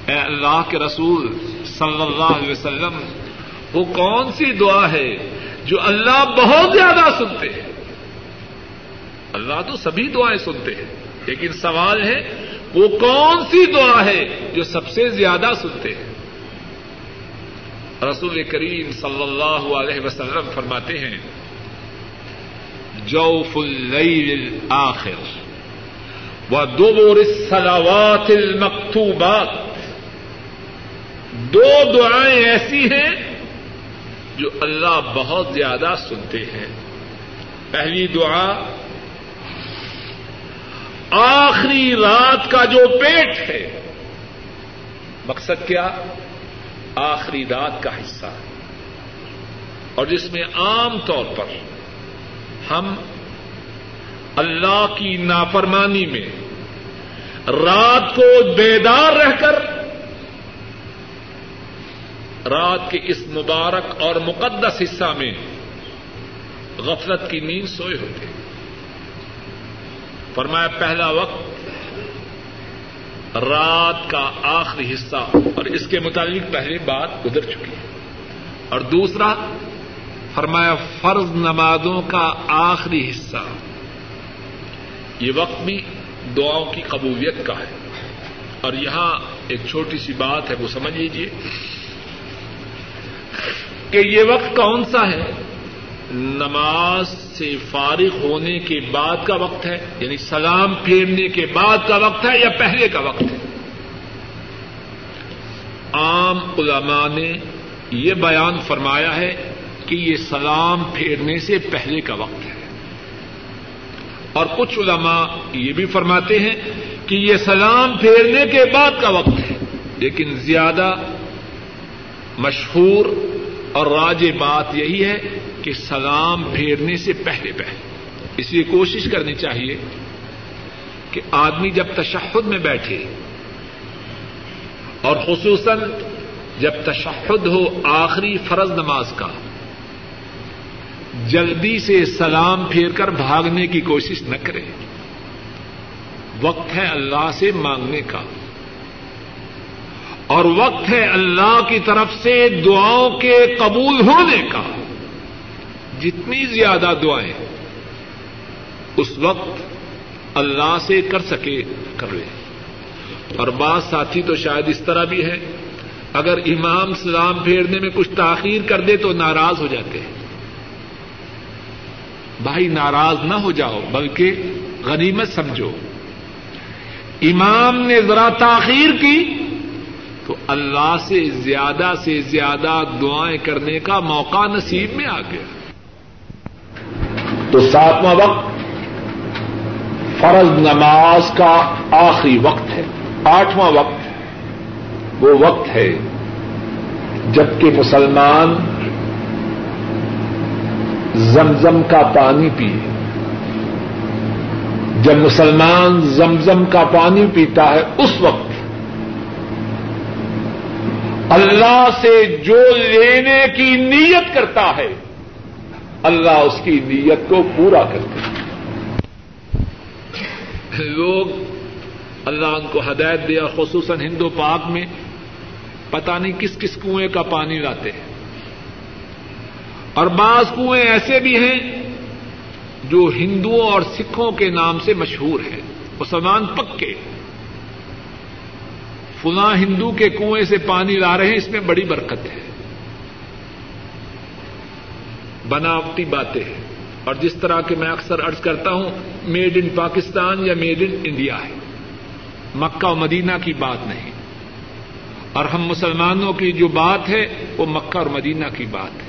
اے اللہ کے رسول صلی اللہ علیہ وسلم، وہ کون سی دعا ہے جو اللہ بہت زیادہ سنتے ہیں؟ اللہ تو سبھی دعائیں سنتے ہیں۔ لیکن سوال ہے، وہ کون سی دعا ہے جو سب سے زیادہ سنتے ہیں؟ رسول کریم صلی اللہ علیہ وسلم فرماتے ہیں، جوف اللیل آخر و دو سلاوات المکتوبات۔ دو دعائیں ایسی ہیں جو اللہ بہت زیادہ سنتے ہیں۔ پہلی دعا آخری رات کا جو پیٹ ہے، مقصد کیا؟ آخری رات کا حصہ۔ ہے اور جس میں عام طور پر ہم اللہ کی نافرمانی میں رات کو بیدار رہ کر، رات کے اس مبارک اور مقدس حصہ میں غفلت کی نیند سوئے ہوتے۔ ہیں فرمایا، پہلا وقت رات کا آخری حصہ، اور اس کے متعلق پہلی بات گزر چکی ہے۔ اور دوسرا، فرمایا، فرض نمازوں کا آخری حصہ۔ یہ وقت بھی دعاؤں کی قبولیت کا ہے۔ اور یہاں ایک چھوٹی سی بات ہے، وہ سمجھ لیجیے کہ یہ وقت کون سا ہے؟ نماز سے فارغ ہونے کے بعد کا وقت ہے یعنی سلام پھیرنے کے بعد کا وقت ہے یا پہلے کا وقت ہے؟ عام علماء نے یہ بیان فرمایا ہے کہ یہ سلام پھیرنے سے پہلے کا وقت ہے۔ اور کچھ علماء یہ بھی فرماتے ہیں کہ یہ سلام پھیرنے کے بعد کا وقت ہے، لیکن زیادہ مشہور اور راج بات یہی ہے کہ سلام پھیرنے سے پہلے پہلے۔ اس لیے کوشش کرنی چاہیے کہ آدمی جب تشہد میں بیٹھے اور خصوصاً جب تشہد ہو آخری فرض نماز کا، جلدی سے سلام پھیر کر بھاگنے کی کوشش نہ کرے۔ وقت ہے اللہ سے مانگنے کا۔ اور وقت ہے اللہ کی طرف سے دعاؤں کے قبول ہونے کا۔ جتنی زیادہ دعائیں اس وقت اللہ سے کر سکے کر لے۔ اور بعض ساتھی تو شاید اس طرح بھی ہے اگر امام سلام پھیرنے میں کچھ تاخیر کر دے تو ناراض ہو جاتے ہیں۔ بھائی ناراض نہ ہو جاؤ، بلکہ غنیمت سمجھو۔ امام نے ذرا تاخیر کی تو اللہ سے زیادہ سے زیادہ دعائیں کرنے کا موقع نصیب میں آ گیا۔ تو ساتواں وقت فرض نماز کا آخری وقت ہے، آٹھواں وقت وہ وقت ہے جبکہ مسلمان زمزم کا پانی پیے۔ جب مسلمان زمزم کا پانی پیتا ہے، اس وقت اللہ سے جو لینے کی نیت کرتا ہے اللہ اس کی نیت کو پورا کرتے ہیں۔ لوگ اللہ ان کو ہدایت دیا خصوصاً ہندو پاک میں پتا نہیں کس کس کنویں کا پانی لاتے ہیں۔ اور بعض کنویں ایسے بھی ہیں جو ہندوؤں اور سکھوں کے نام سے مشہور ہیں۔ مسلمان پکے۔ فلاں ہندو کے کنویں سے پانی لا رہے ہیں، اس میں بڑی برکت ہے۔ بناوٹی باتیں ہیں۔ اور جس طرح کے میں اکثر ارض کرتا ہوں میڈ ان پاکستان یا میڈ ان انڈیا ہے۔ مکہ و مدینہ کی بات نہیں۔ اور ہم مسلمانوں کی جو بات ہے، وہ مکہ اور مدینہ کی بات ہے۔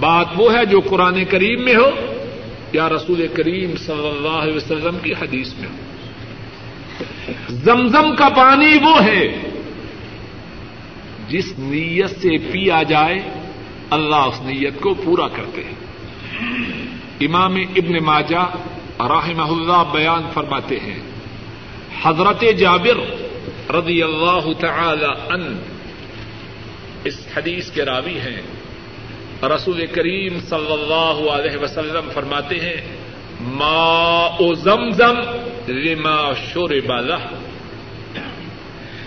بات وہ ہے جو قرآن کریم میں ہو یا رسول کریم صلی اللہ علیہ وسلم کی حدیث میں ہو۔ زمزم کا پانی وہ ہے جس نیت سے پیا جائے اللہ اس نیت کو پورا کرتے ہیں۔ امام ابن ماجہ رحمہ اللہ بیان فرماتے ہیں، حضرت جابر رضی اللہ تعالی ان اس حدیث کے راوی ہیں۔ رسول کریم صلی اللہ علیہ وسلم فرماتے ہیں، ما زمزم لما شرب له۔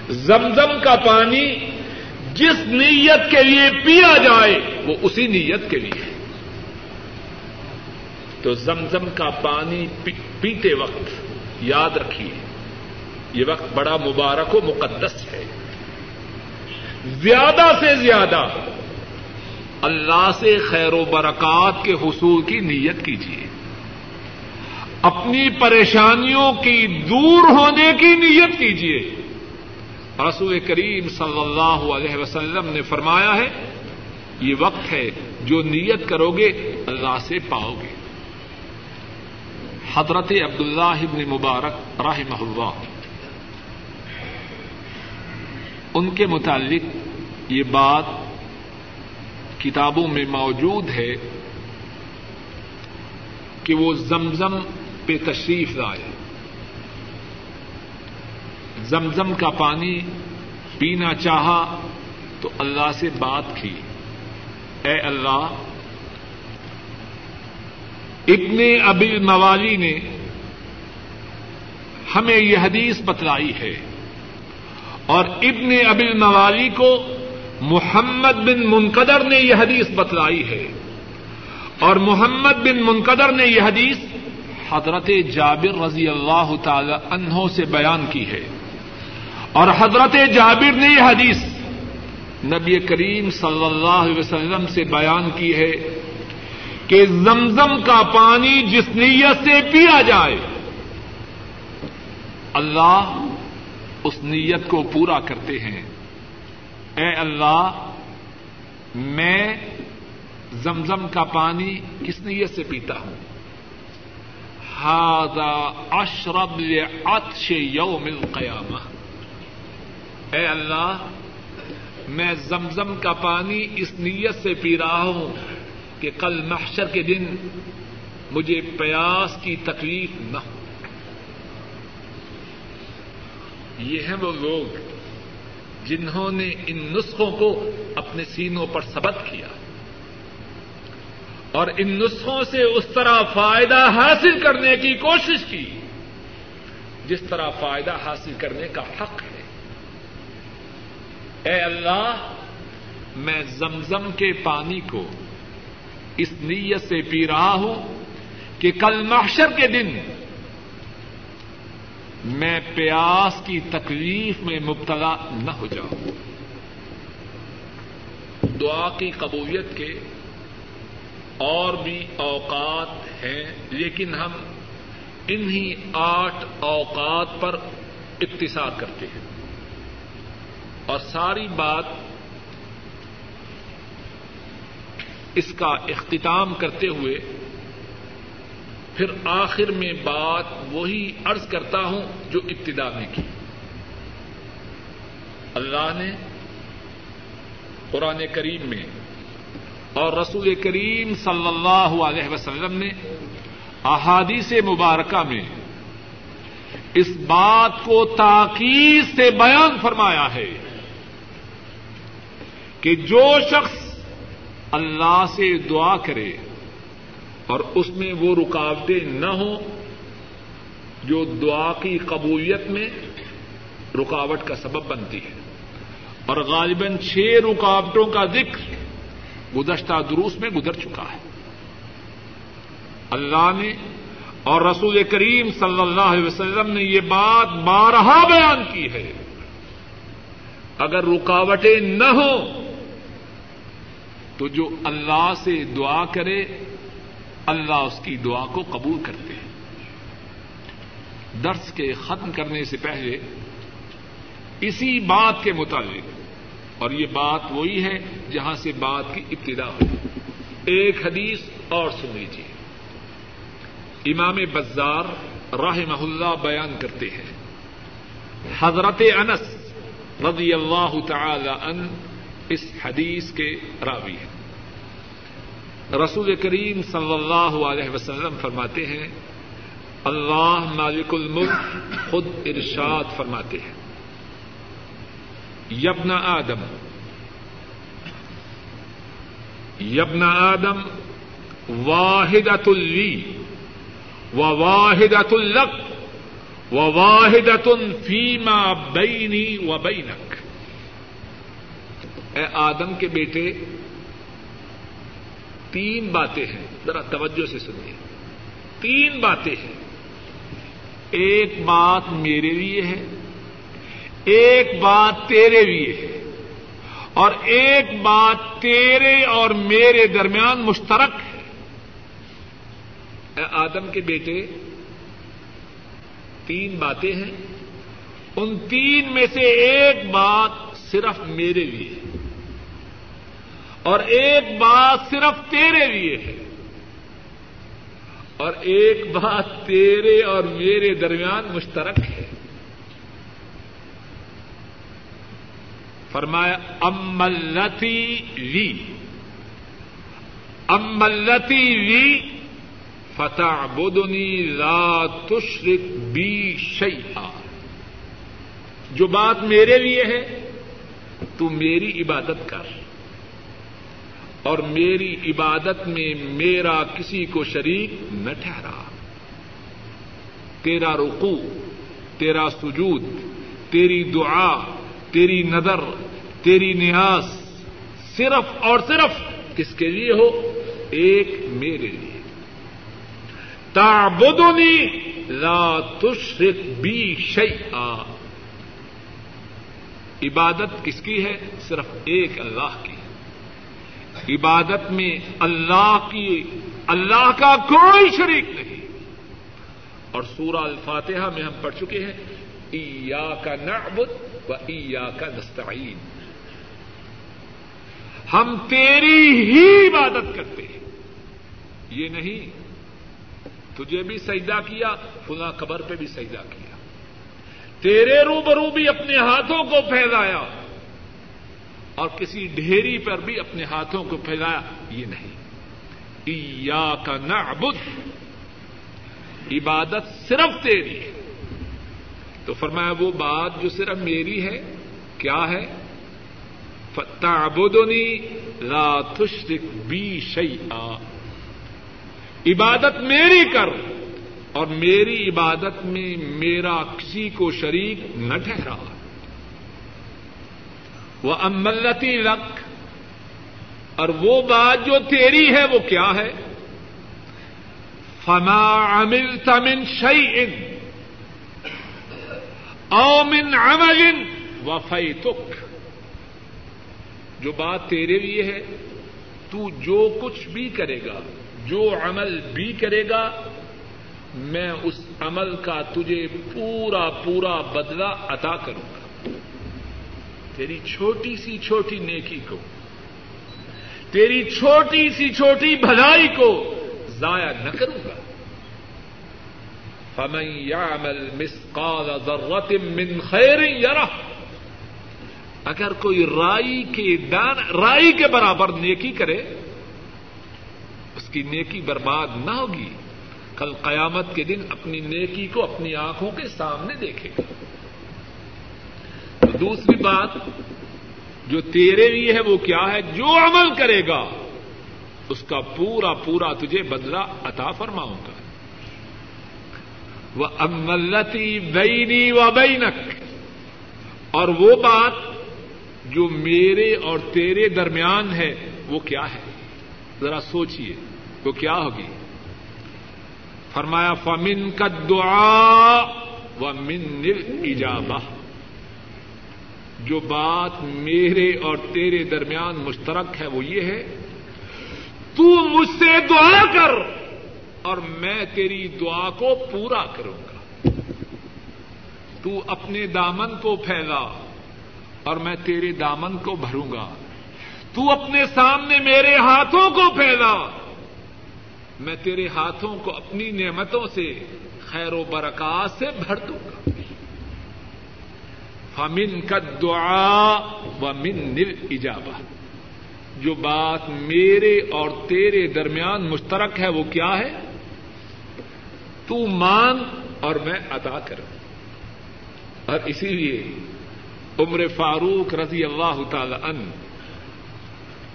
زمزم کا پانی جس نیت کے لیے پیا جائے، وہ اسی نیت کے لیے۔ تو زمزم کا پانی پیتے وقت یاد رکھیے، یہ وقت بڑا مبارک و مقدس ہے۔ زیادہ سے زیادہ اللہ سے خیر و برکات کے حصول کی نیت کیجیے۔ اپنی پریشانیوں کی دور ہونے کی نیت کیجیے۔ رسول کریم صلی اللہ علیہ وسلم نے فرمایا ہے، یہ وقت ہے جو نیت کرو گے، اللہ سے پاؤ گے۔ حضرت عبداللہ ابن مبارک رحمہ اللہ۔ ان کے متعلق یہ بات کتابوں میں موجود ہے کہ وہ زمزم پہ تشریف لائے۔ زمزم کا پانی پینا چاہا تو اللہ سے بات کی۔ اے اللہ، ابن ابل موالی نے ہمیں یہ حدیث بتلائی ہے۔ اور ابن ابل موالی کو محمد بن منقدر نے یہ حدیث بتلائی ہے۔ اور محمد بن منقدر نے یہ حدیث حضرت جابر رضی اللہ تعالی عنہ سے بیان کی ہے۔ اور حضرت جابر نے یہ حدیث نبی کریم صلی اللہ علیہ وسلم سے بیان کی ہے کہ زمزم کا پانی جس نیت سے پیا جائے، اللہ اس نیت کو پورا کرتے ہیں۔ اے اللہ، میں زمزم کا پانی کس نیت سے پیتا ہوں؟ ہاضا اشرب عطش یوم القیامہ۔ اے اللہ، میں زمزم کا پانی اس نیت سے پی رہا ہوں کہ کل محشر کے دن مجھے پیاس کی تکلیف نہ ہو۔ یہ ہیں وہ لوگ جنہوں نے ان نسخوں کو اپنے سینوں پر سبق کیا اور ان نسخوں سے اس طرح فائدہ حاصل کرنے کی کوشش کی، جس طرح فائدہ حاصل کرنے کا حق ہے۔ اے اللہ، میں زمزم کے پانی کو اس نیت سے پی رہا ہوں کہ کل محشر کے دن میں پیاس کی تکلیف میں مبتلا نہ ہو جاؤں۔ دعا کی قبولیت کے اور بھی اوقات ہیں، لیکن ہم انہی آٹھ اوقات پر اقتصاد کرتے ہیں۔ اور ساری بات اس کا اختتام کرتے ہوئے پھر آخر میں بات وہی عرض کرتا ہوں جو ابتدا میں کی۔ اللہ نے قرآن کریم میں اور رسول کریم صلی اللہ علیہ وسلم نے احادیث مبارکہ میں اس بات کو تاکید سے بیان فرمایا ہے۔ کہ جو شخص اللہ سے دعا کرے اور اس میں وہ رکاوٹیں نہ ہوں جو دعا کی قبولیت میں رکاوٹ کا سبب بنتی ہے۔ اور غالباً چھ رکاوٹوں کا ذکر گزشتہ دروس میں گزر چکا ہے۔ اللہ نے اور رسول کریم صلی اللہ علیہ وسلم نے یہ بات بارہا بیان کی ہے۔ اگر رکاوٹیں نہ ہوں تو جو اللہ سے دعا کرے، اللہ اس کی دعا کو قبول کرتے ہیں۔ درس کے ختم کرنے سے پہلے اسی بات کے مطابق اور یہ بات وہی ہے جہاں سے بات کی ابتدا ہوئی۔ ایک حدیث اور سن لیجیے امام بزار راہ اللہ بیان کرتے ہیں۔ حضرت انس رضی اللہ تعالی ان اس حدیث کے راوی ہیں۔ رسول کریم صلی اللہ علیہ وسلم فرماتے ہیں، اللہ مالک الملک خود ارشاد فرماتے ہیں۔ یبن آدم یبن آدم واحد اللی و واحد الق و واحد فیما بینی و بینک۔ اے آدم کے بیٹے تین باتیں ہیں۔ ذرا توجہ سے سنیے۔ تین باتیں ہیں۔ ایک بات میرے لیے ہے، ایک بات تیرے لیے ہے، اور ایک بات تیرے اور میرے درمیان مشترک ہے۔ اے آدم کے بیٹے، تین باتیں ہیں۔ ان تین میں سے ایک بات صرف میرے لیے ہے۔ اور ایک بات صرف تیرے لیے ہے۔ اور ایک بات تیرے اور میرے درمیان مشترک ہے۔ فرمایا املتی لی املتی لی فتح بدنی لا تشرک بی شیئا جو بات میرے لیے ہے، تو میری عبادت کر۔ اور میری عبادت میں میرا کسی کو شریک نہ ٹھہرا۔ تیرا رقو تیرا سجود، تیری دعا، تیری نظر، تیری نیاز صرف اور صرف کس کے لیے ہو؟ ایک میرے لیے۔ تابدنی لا تشرک بی شیئا۔ عبادت کس کی ہے؟ صرف ایک اللہ کی۔ عبادت میں اللہ کی اللہ کا کوئی شریک نہیں۔ اور سورہ الفاتحہ میں ہم پڑھ چکے ہیں ایا کا نعبد و ایا کا نستعین ہم تیری ہی عبادت کرتے ہیں۔ یہ نہیں، تجھے بھی سجدہ کیا، فلاں قبر پہ بھی سجدہ کیا۔ تیرے روبرو بھی اپنے ہاتھوں کو پھیلایا۔ اور کسی ڈھیری پر بھی اپنے ہاتھوں کو پھیلایا، یہ نہیں۔ ایا کا نعبد، عبادت صرف تیری ہے۔ تو فرمایا، وہ بات جو صرف میری ہے، کیا ہے؟ تعبدنی لا تشرک بی شیئا۔ عبادت میری کر اور میری عبادت میں میرا کسی کو شریک نہ ٹھہرا۔ وہ املتی لک اور وہ بات جو تیری ہے وہ کیا ہے؟ فما امل تمن شعی ان اومن عمل ان وفئی تک جو بات تیرے لیے ہے، تو جو کچھ بھی کرے گا، جو عمل بھی کرے گا، میں اس عمل کا تجھے پورا پورا بدلہ عطا کروں گا۔ تیری چھوٹی سی چھوٹی نیکی کو، تیری چھوٹی سی چھوٹی بھلائی کو ضائع نہ کروں گا۔ فمن يعمل مثقال ذرة من خیر یرہ اگر کوئی رائی کے دان، رائی کے برابر نیکی کرے، اس کی نیکی برباد نہ ہوگی، کل قیامت کے دن اپنی نیکی کو اپنی آنکھوں کے سامنے دیکھے گا۔ دوسری بات، جو تیرے لیے ہے وہ کیا ہے؟ جو عمل کرے گا، اس کا پورا پورا تجھے بدلا عطا فرماؤں گا۔ وہ املتی بینی و بینک اور وہ بات جو میرے اور تیرے درمیان ہے، وہ کیا ہے؟ ذرا سوچیے وہ کیا ہوگی؟ فرمایا فمن کا دعا و من نل ایجابہ جو بات میرے اور تیرے درمیان مشترک ہے وہ یہ ہے، تو مجھ سے دعا کر اور میں تیری دعا کو پورا کروں گا۔ تو اپنے دامن کو پھیلا اور میں تیرے دامن کو بھروں گا۔ تو اپنے سامنے میرے ہاتھوں کو پھیلا۔ میں تیرے ہاتھوں کو اپنی نعمتوں سے خیر و برکات سے بھر دوں گا۔ فمن کا دعا و من نل جو بات میرے اور تیرے درمیان مشترک ہے وہ کیا ہے؟ تو مانگ اور میں ادا کروں۔ اور اسی لیے عمر فاروق رضی اللہ تعالی ان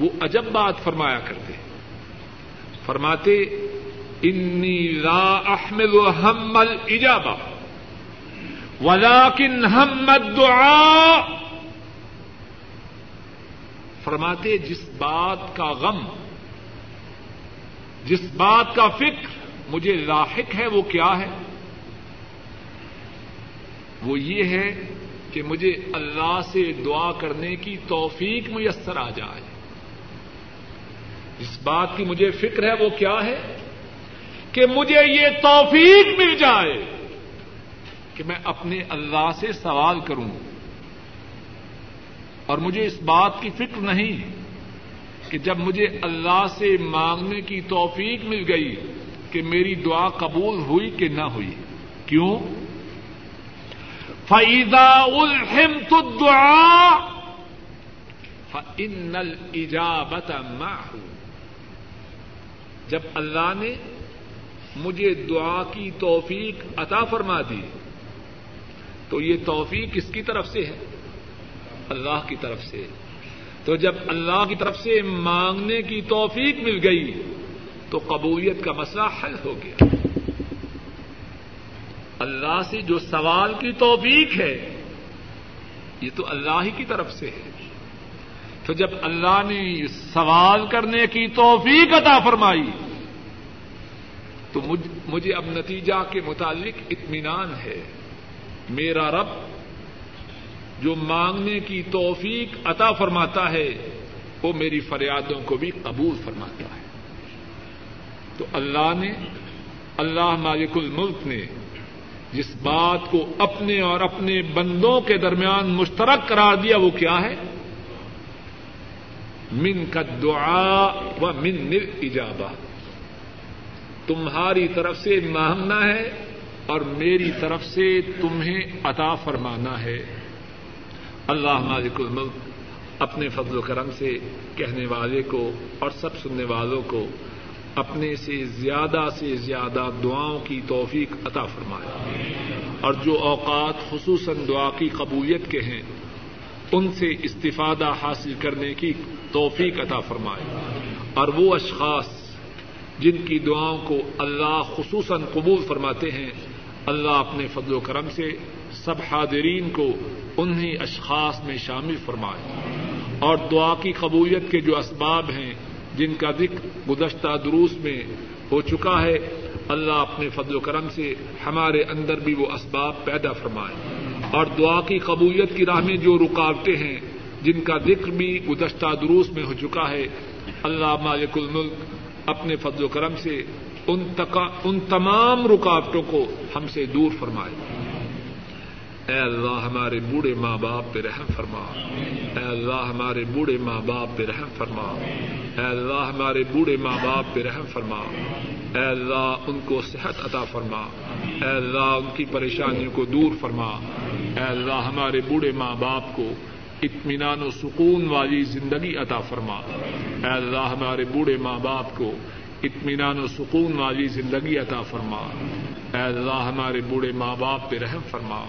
وہ عجب بات فرمایا کرتے فرماتے انی لا احمل ہم الجابہ ولاکن ہم دعا فرماتے جس بات کا غم، جس بات کا فکر مجھے لاحق ہے، وہ کیا ہے؟ وہ یہ ہے کہ مجھے اللہ سے دعا کرنے کی توفیق میسر آ جائے۔ جس بات کی مجھے فکر ہے، وہ کیا ہے؟ کہ مجھے یہ توفیق مل جائے۔ کہ میں اپنے اللہ سے سوال کروں اور مجھے اس بات کی فکر نہیں کہ جب مجھے اللہ سے مانگنے کی توفیق مل گئی کہ میری دعا قبول ہوئی کہ نہ ہوئی۔ کیوں؟ فیضا الحم تو دعا ان الجابت ماہ جب اللہ نے مجھے دعا کی توفیق عطا فرما دی تو یہ توفیق کس کی طرف سے ہے؟ اللہ کی طرف سے۔ تو جب اللہ کی طرف سے مانگنے کی توفیق مل گئی، تو قبولیت کا مسئلہ حل ہو گیا۔ اللہ سے جو سوال کی توفیق ہے، یہ تو اللہ ہی کی طرف سے ہے۔ تو جب اللہ نے سوال کرنے کی توفیق عطا فرمائی، تو مجھے اب نتیجہ کے متعلق اطمینان ہے۔ میرا رب جو مانگنے کی توفیق عطا فرماتا ہے، وہ میری فریادوں کو بھی قبول فرماتا ہے۔ تو اللہ نے، اللہ مالک الملک نے جس بات کو اپنے اور اپنے بندوں کے درمیان مشترک قرار دیا، وہ کیا ہے؟ من کا دعا و من نل ایجابہ تمہاری طرف سے مانگنا ہے اور میری طرف سے تمہیں عطا فرمانا ہے۔ اللہ مالک الملک اپنے فضل و کرم سے کہنے والے کو اور سب سننے والوں کو اپنے سے زیادہ سے زیادہ دعاؤں کی توفیق عطا فرمائے۔ اور جو اوقات خصوصاً دعا کی قبولیت کے ہیں، ان سے استفادہ حاصل کرنے کی توفیق عطا فرمائے۔ اور وہ اشخاص جن کی دعاؤں کو اللہ خصوصاً قبول فرماتے ہیں اللہ اپنے فضل و کرم سے سب حاضرین کو انہیں اشخاص میں شامل فرمائے اور دعا کی قبولیت کے جو اسباب ہیں، جن کا ذکر گزشتہ دروس میں ہو چکا ہے، اللہ اپنے فضل و کرم سے ہمارے اندر بھی وہ اسباب پیدا فرمائے اور دعا کی قبولیت کی راہ میں جو رکاوٹیں ہیں، جن کا ذکر بھی گزشتہ دروس میں ہو چکا ہے، اللہ مالک الملک اپنے فضل و کرم سے ان, تقا, ان تمام رکاوٹوں کو ہم سے دور فرمائے۔ اے اللہ ہمارے بوڑھے ماں باپ پہ رحم فرما۔ اے اللہ ہمارے بوڑھے ماں باپ پہ رحم فرما۔ اے اللہ ہمارے بوڑھے ماں باپ پہ رحم فرما۔ اے اللہ ان کو صحت عطا فرما۔ اے اللہ ان کی پریشانیوں کو دور فرما۔ اے اللہ ہمارے بوڑھے ماں باپ کو اطمینان و سکون والی زندگی عطا فرما۔ اے اللہ ہمارے بوڑھے ماں باپ کو اطمینان و سکون والی زندگی عطا فرما۔ اے اللہ ہمارے بوڑھے ماں باپ پہ رحم فرما۔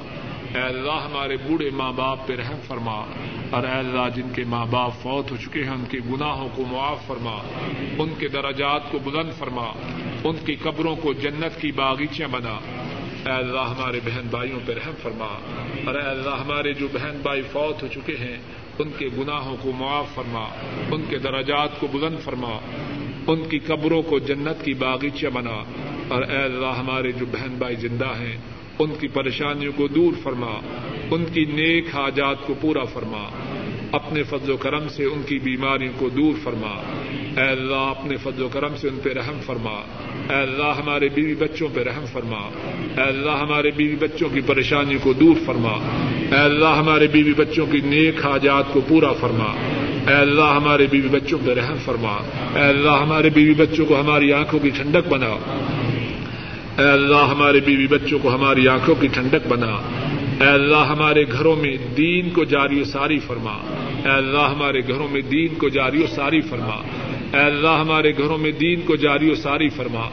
اے اللہ ہمارے بوڑھے ماں باپ پہ رحم فرما۔ اور اے اللہ جن کے ماں باپ فوت ہو چکے ہیں، ان کے گناہوں کو معاف فرما۔ ان کے درجات کو بلند فرما۔ ان کی قبروں کو جنت کی باغیچیاں بنا۔ اے اللہ ہمارے بہن بھائیوں پہ رحم فرما۔ اور اے اللہ ہمارے جو بہن بھائی فوت ہو چکے ہیں، ان کے گناہوں کو معاف فرما۔ ان کے درجات کو بلند فرما۔ ان کی قبروں کو جنت کی باغیچہ بنا۔ اور اے اللہ، ہمارے جو بہن بھائی زندہ ہیں، ان کی پریشانیوں کو دور فرما، ان کی نیک حاجات کو پورا فرما۔ اپنے فضل و کرم سے ان کی بیماریوں کو دور فرما۔ اے اللہ، اپنے فضل و کرم سے ان پہ رحم فرما۔ اے اللہ، ہمارے بیوی بچوں پہ رحم فرما۔ اے اللہ، ہمارے بیوی بچوں کی پریشانیوں کو دور فرما۔ اے اللہ، ہمارے بیوی بچوں کی نیک حاجات کو پورا فرما۔ اے اللہ، ہمارے بیوی بچوں پہ رحم فرما۔ اے اللہ، ہمارے بیوی بچوں کو ہماری آنکھوں کی ٹھنڈک بنا۔ اے اللہ، ہمارے بیوی بچوں کو ہماری آنکھوں کی ٹھنڈک بنا۔ اے اللہ ہمارے گھروں میں دین کو جاری و ساری فرما۔ اے اللہ ہمارے گھروں میں دین کو جاری و ساری فرما۔ اے اللہ ہمارے گھروں میں دین کو جاری و ساری فرما۔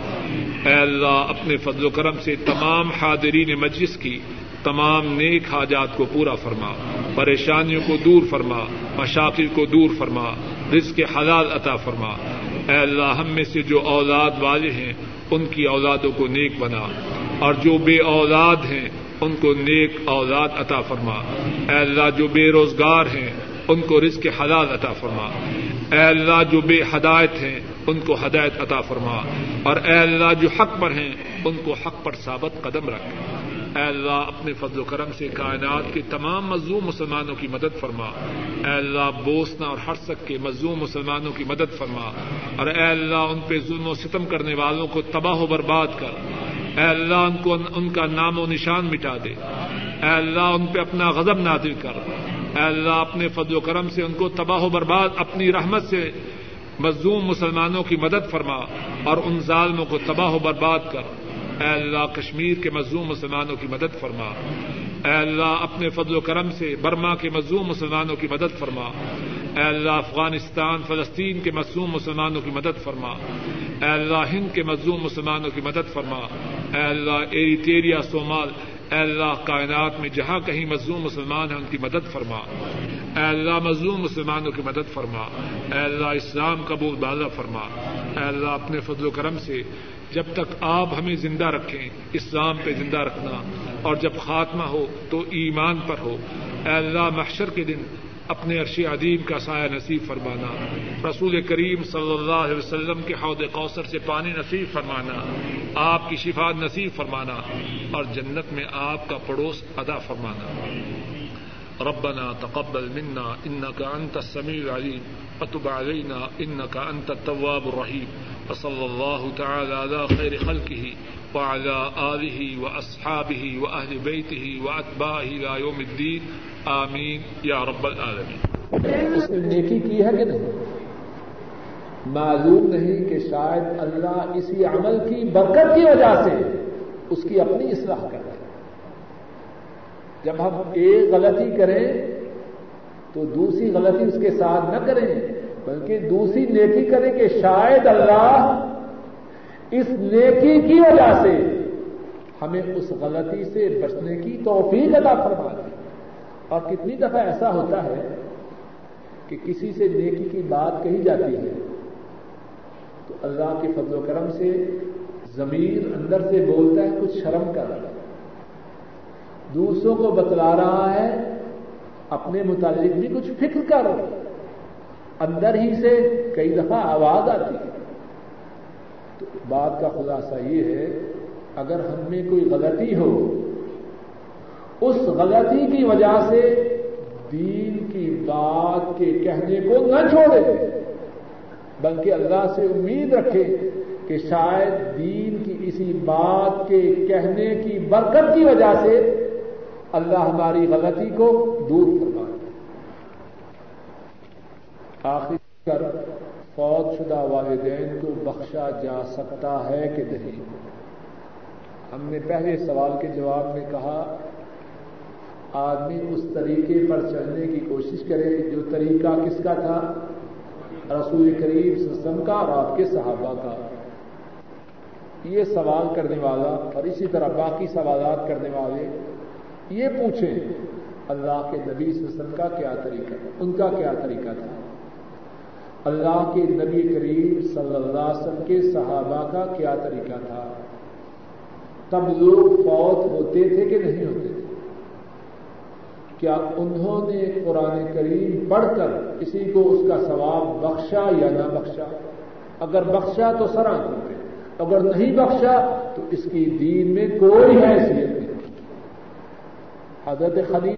اے اللہ اپنے فضل و کرم سے تمام حاضرین مجلس کی تمام نیک حاجات کو پورا فرما۔ پریشانیوں کو دور فرما مشاکل کو دور فرما، رزق حلال عطا فرما۔ اے اللہ ہم میں سے جو اولاد والے ہیں، ان کی اولادوں کو نیک بنا۔ اور جو بے اولاد ہیں ان کو نیک اولاد عطا فرما۔ اے اللہ جو بے روزگار ہیں، ان کو رزق حلال عطا فرما۔ اے اللہ جو بے ہدایت ہیں، ان کو ہدایت عطا فرما۔ اور اے اللہ جو حق پر ہیں، ان کو حق پر ثابت قدم رکھ۔ اے اللہ اپنے فضل و کرم سے کائنات کے تمام مظلوم مسلمانوں کی مدد فرما۔ اے اللہ بوسنا اور ہرسک کے مظلوم مسلمانوں کی مدد فرما۔ اور اے اللہ ان پہ ظلم و ستم کرنے والوں کو تباہ و برباد کر۔ اے اللہ ان کو ان کا نام و نشان مٹا دے۔ اے اللہ ان پہ اپنا غضب نازل کر۔ اے اللہ اپنے فضل و کرم سے ان کو تباہ و برباد اپنی رحمت سے مظلوم مسلمانوں کی مدد فرما اور ان ظالموں کو تباہ و برباد کر۔ اے اللہ کشمیر کے مظلوم مسلمانوں کی مدد فرما۔ اے اللہ اپنے فضل و کرم سے برما کے مظلوم مسلمانوں کی مدد فرما۔ اے اللہ افغانستان، فلسطین کے مظلوم مسلمانوں کی مدد فرما۔ اے اللہ ہند کے مظلوم مسلمانوں کی مدد فرما۔ اے اللہ ایریٹیریا، صومال، اے اللہ کائنات میں جہاں کہیں مظلوم مسلمان ہیں، ان کی مدد فرما۔ اے اللہ مظلوم مسلمانوں کی مدد فرما۔ اے اللہ اسلام قبول بالا فرما۔ اے اللہ اپنے فضل و کرم سے جب تک آپ ہمیں زندہ رکھیں، اسلام پہ زندہ رکھنا۔ اور جب خاتمہ ہو تو ایمان پر ہو۔ اے اللہ محشر کے دن اپنے عرش عدیم کا سایہ نصیب فرمانا۔ رسول کریم صلی اللہ علیہ وسلم کے حوض کوثر سے پانی نصیب فرمانا۔ آپ کی شفا نصیب فرمانا۔ اور جنت میں آپ کا پڑوس ادا فرمانا۔ ربنا تقبل منا انك انت السميع العليم وتب علينا انك انت التواب الرحيم وصلى الله تعالى على خير خلقه وعلى آله وأصحابه وأهل بيته وأتباعه إلى يوم الدين. آمين. يا رب العالمين. اس نے نیکی کی ہے کہ نہیں؟ معلوم نہیں کہ شاید اللہ اسی عمل کی برکت کی وجہ سے اس کی اپنی اصلاح کر رہے جب ہم ایک غلطی کریں تو دوسری غلطی اس کے ساتھ نہ کریں، بلکہ دوسری نیکی کریں کہ شاید اللہ اس نیکی کی وجہ سے ہمیں اس غلطی سے بچنے کی توفیق ادا فرما دی اور کتنی دفعہ ایسا ہوتا ہے کہ کسی سے نیکی کی بات کہی جاتی ہے، تو اللہ کے فضل و کرم سے زمین اندر سے بولتا ہے، کچھ شرم کر رہا دوسروں کو بتلا رہا ہے، اپنے متعلق بھی کچھ فکر کر اندر ہی سے کئی دفعہ آواز آتی ہے۔ تو بات کا خلاصہ یہ ہے، اگر ہم میں کوئی غلطی ہو، اس غلطی کی وجہ سے دین کی بات کے کہنے کو نہ چھوڑے، بلکہ اللہ سے امید رکھے کہ شاید دین کی اسی بات کے کہنے کی برکت کی وجہ سے اللہ ہماری غلطی کو دور کروا آخر کر فوت شدہ والدین کو بخشا جا سکتا ہے کہ نہیں؟ ہم نے پہلے سوال کے جواب میں کہا، آدمی اس طریقے پر چلنے کی کوشش کرے، جو طریقہ کس کا تھا؟ رسول کریم سسم کا اور آپ کے صحابہ کا۔ یہ سوال کرنے والا اور اسی طرح باقی سوالات کرنے والے یہ پوچھیں، اللہ کے نبی سسم کا کیا طریقہ ان کا کیا طریقہ تھا؟ اللہ کے نبی کریم صلی اللہ علیہ وسلم کے صحابہ کا کیا طریقہ تھا؟ تب لوگ فوت ہوتے تھے کہ نہیں ہوتے تھے؟ کیا انہوں نے قرآن کریم پڑھ کر کسی کو اس کا ثواب بخشا یا نہ بخشا؟ اگر بخشا تو سرا کرتے اگر نہیں بخشا تو اس کی دین میں کوئی حیثیت نہیں۔ حضرت خلیل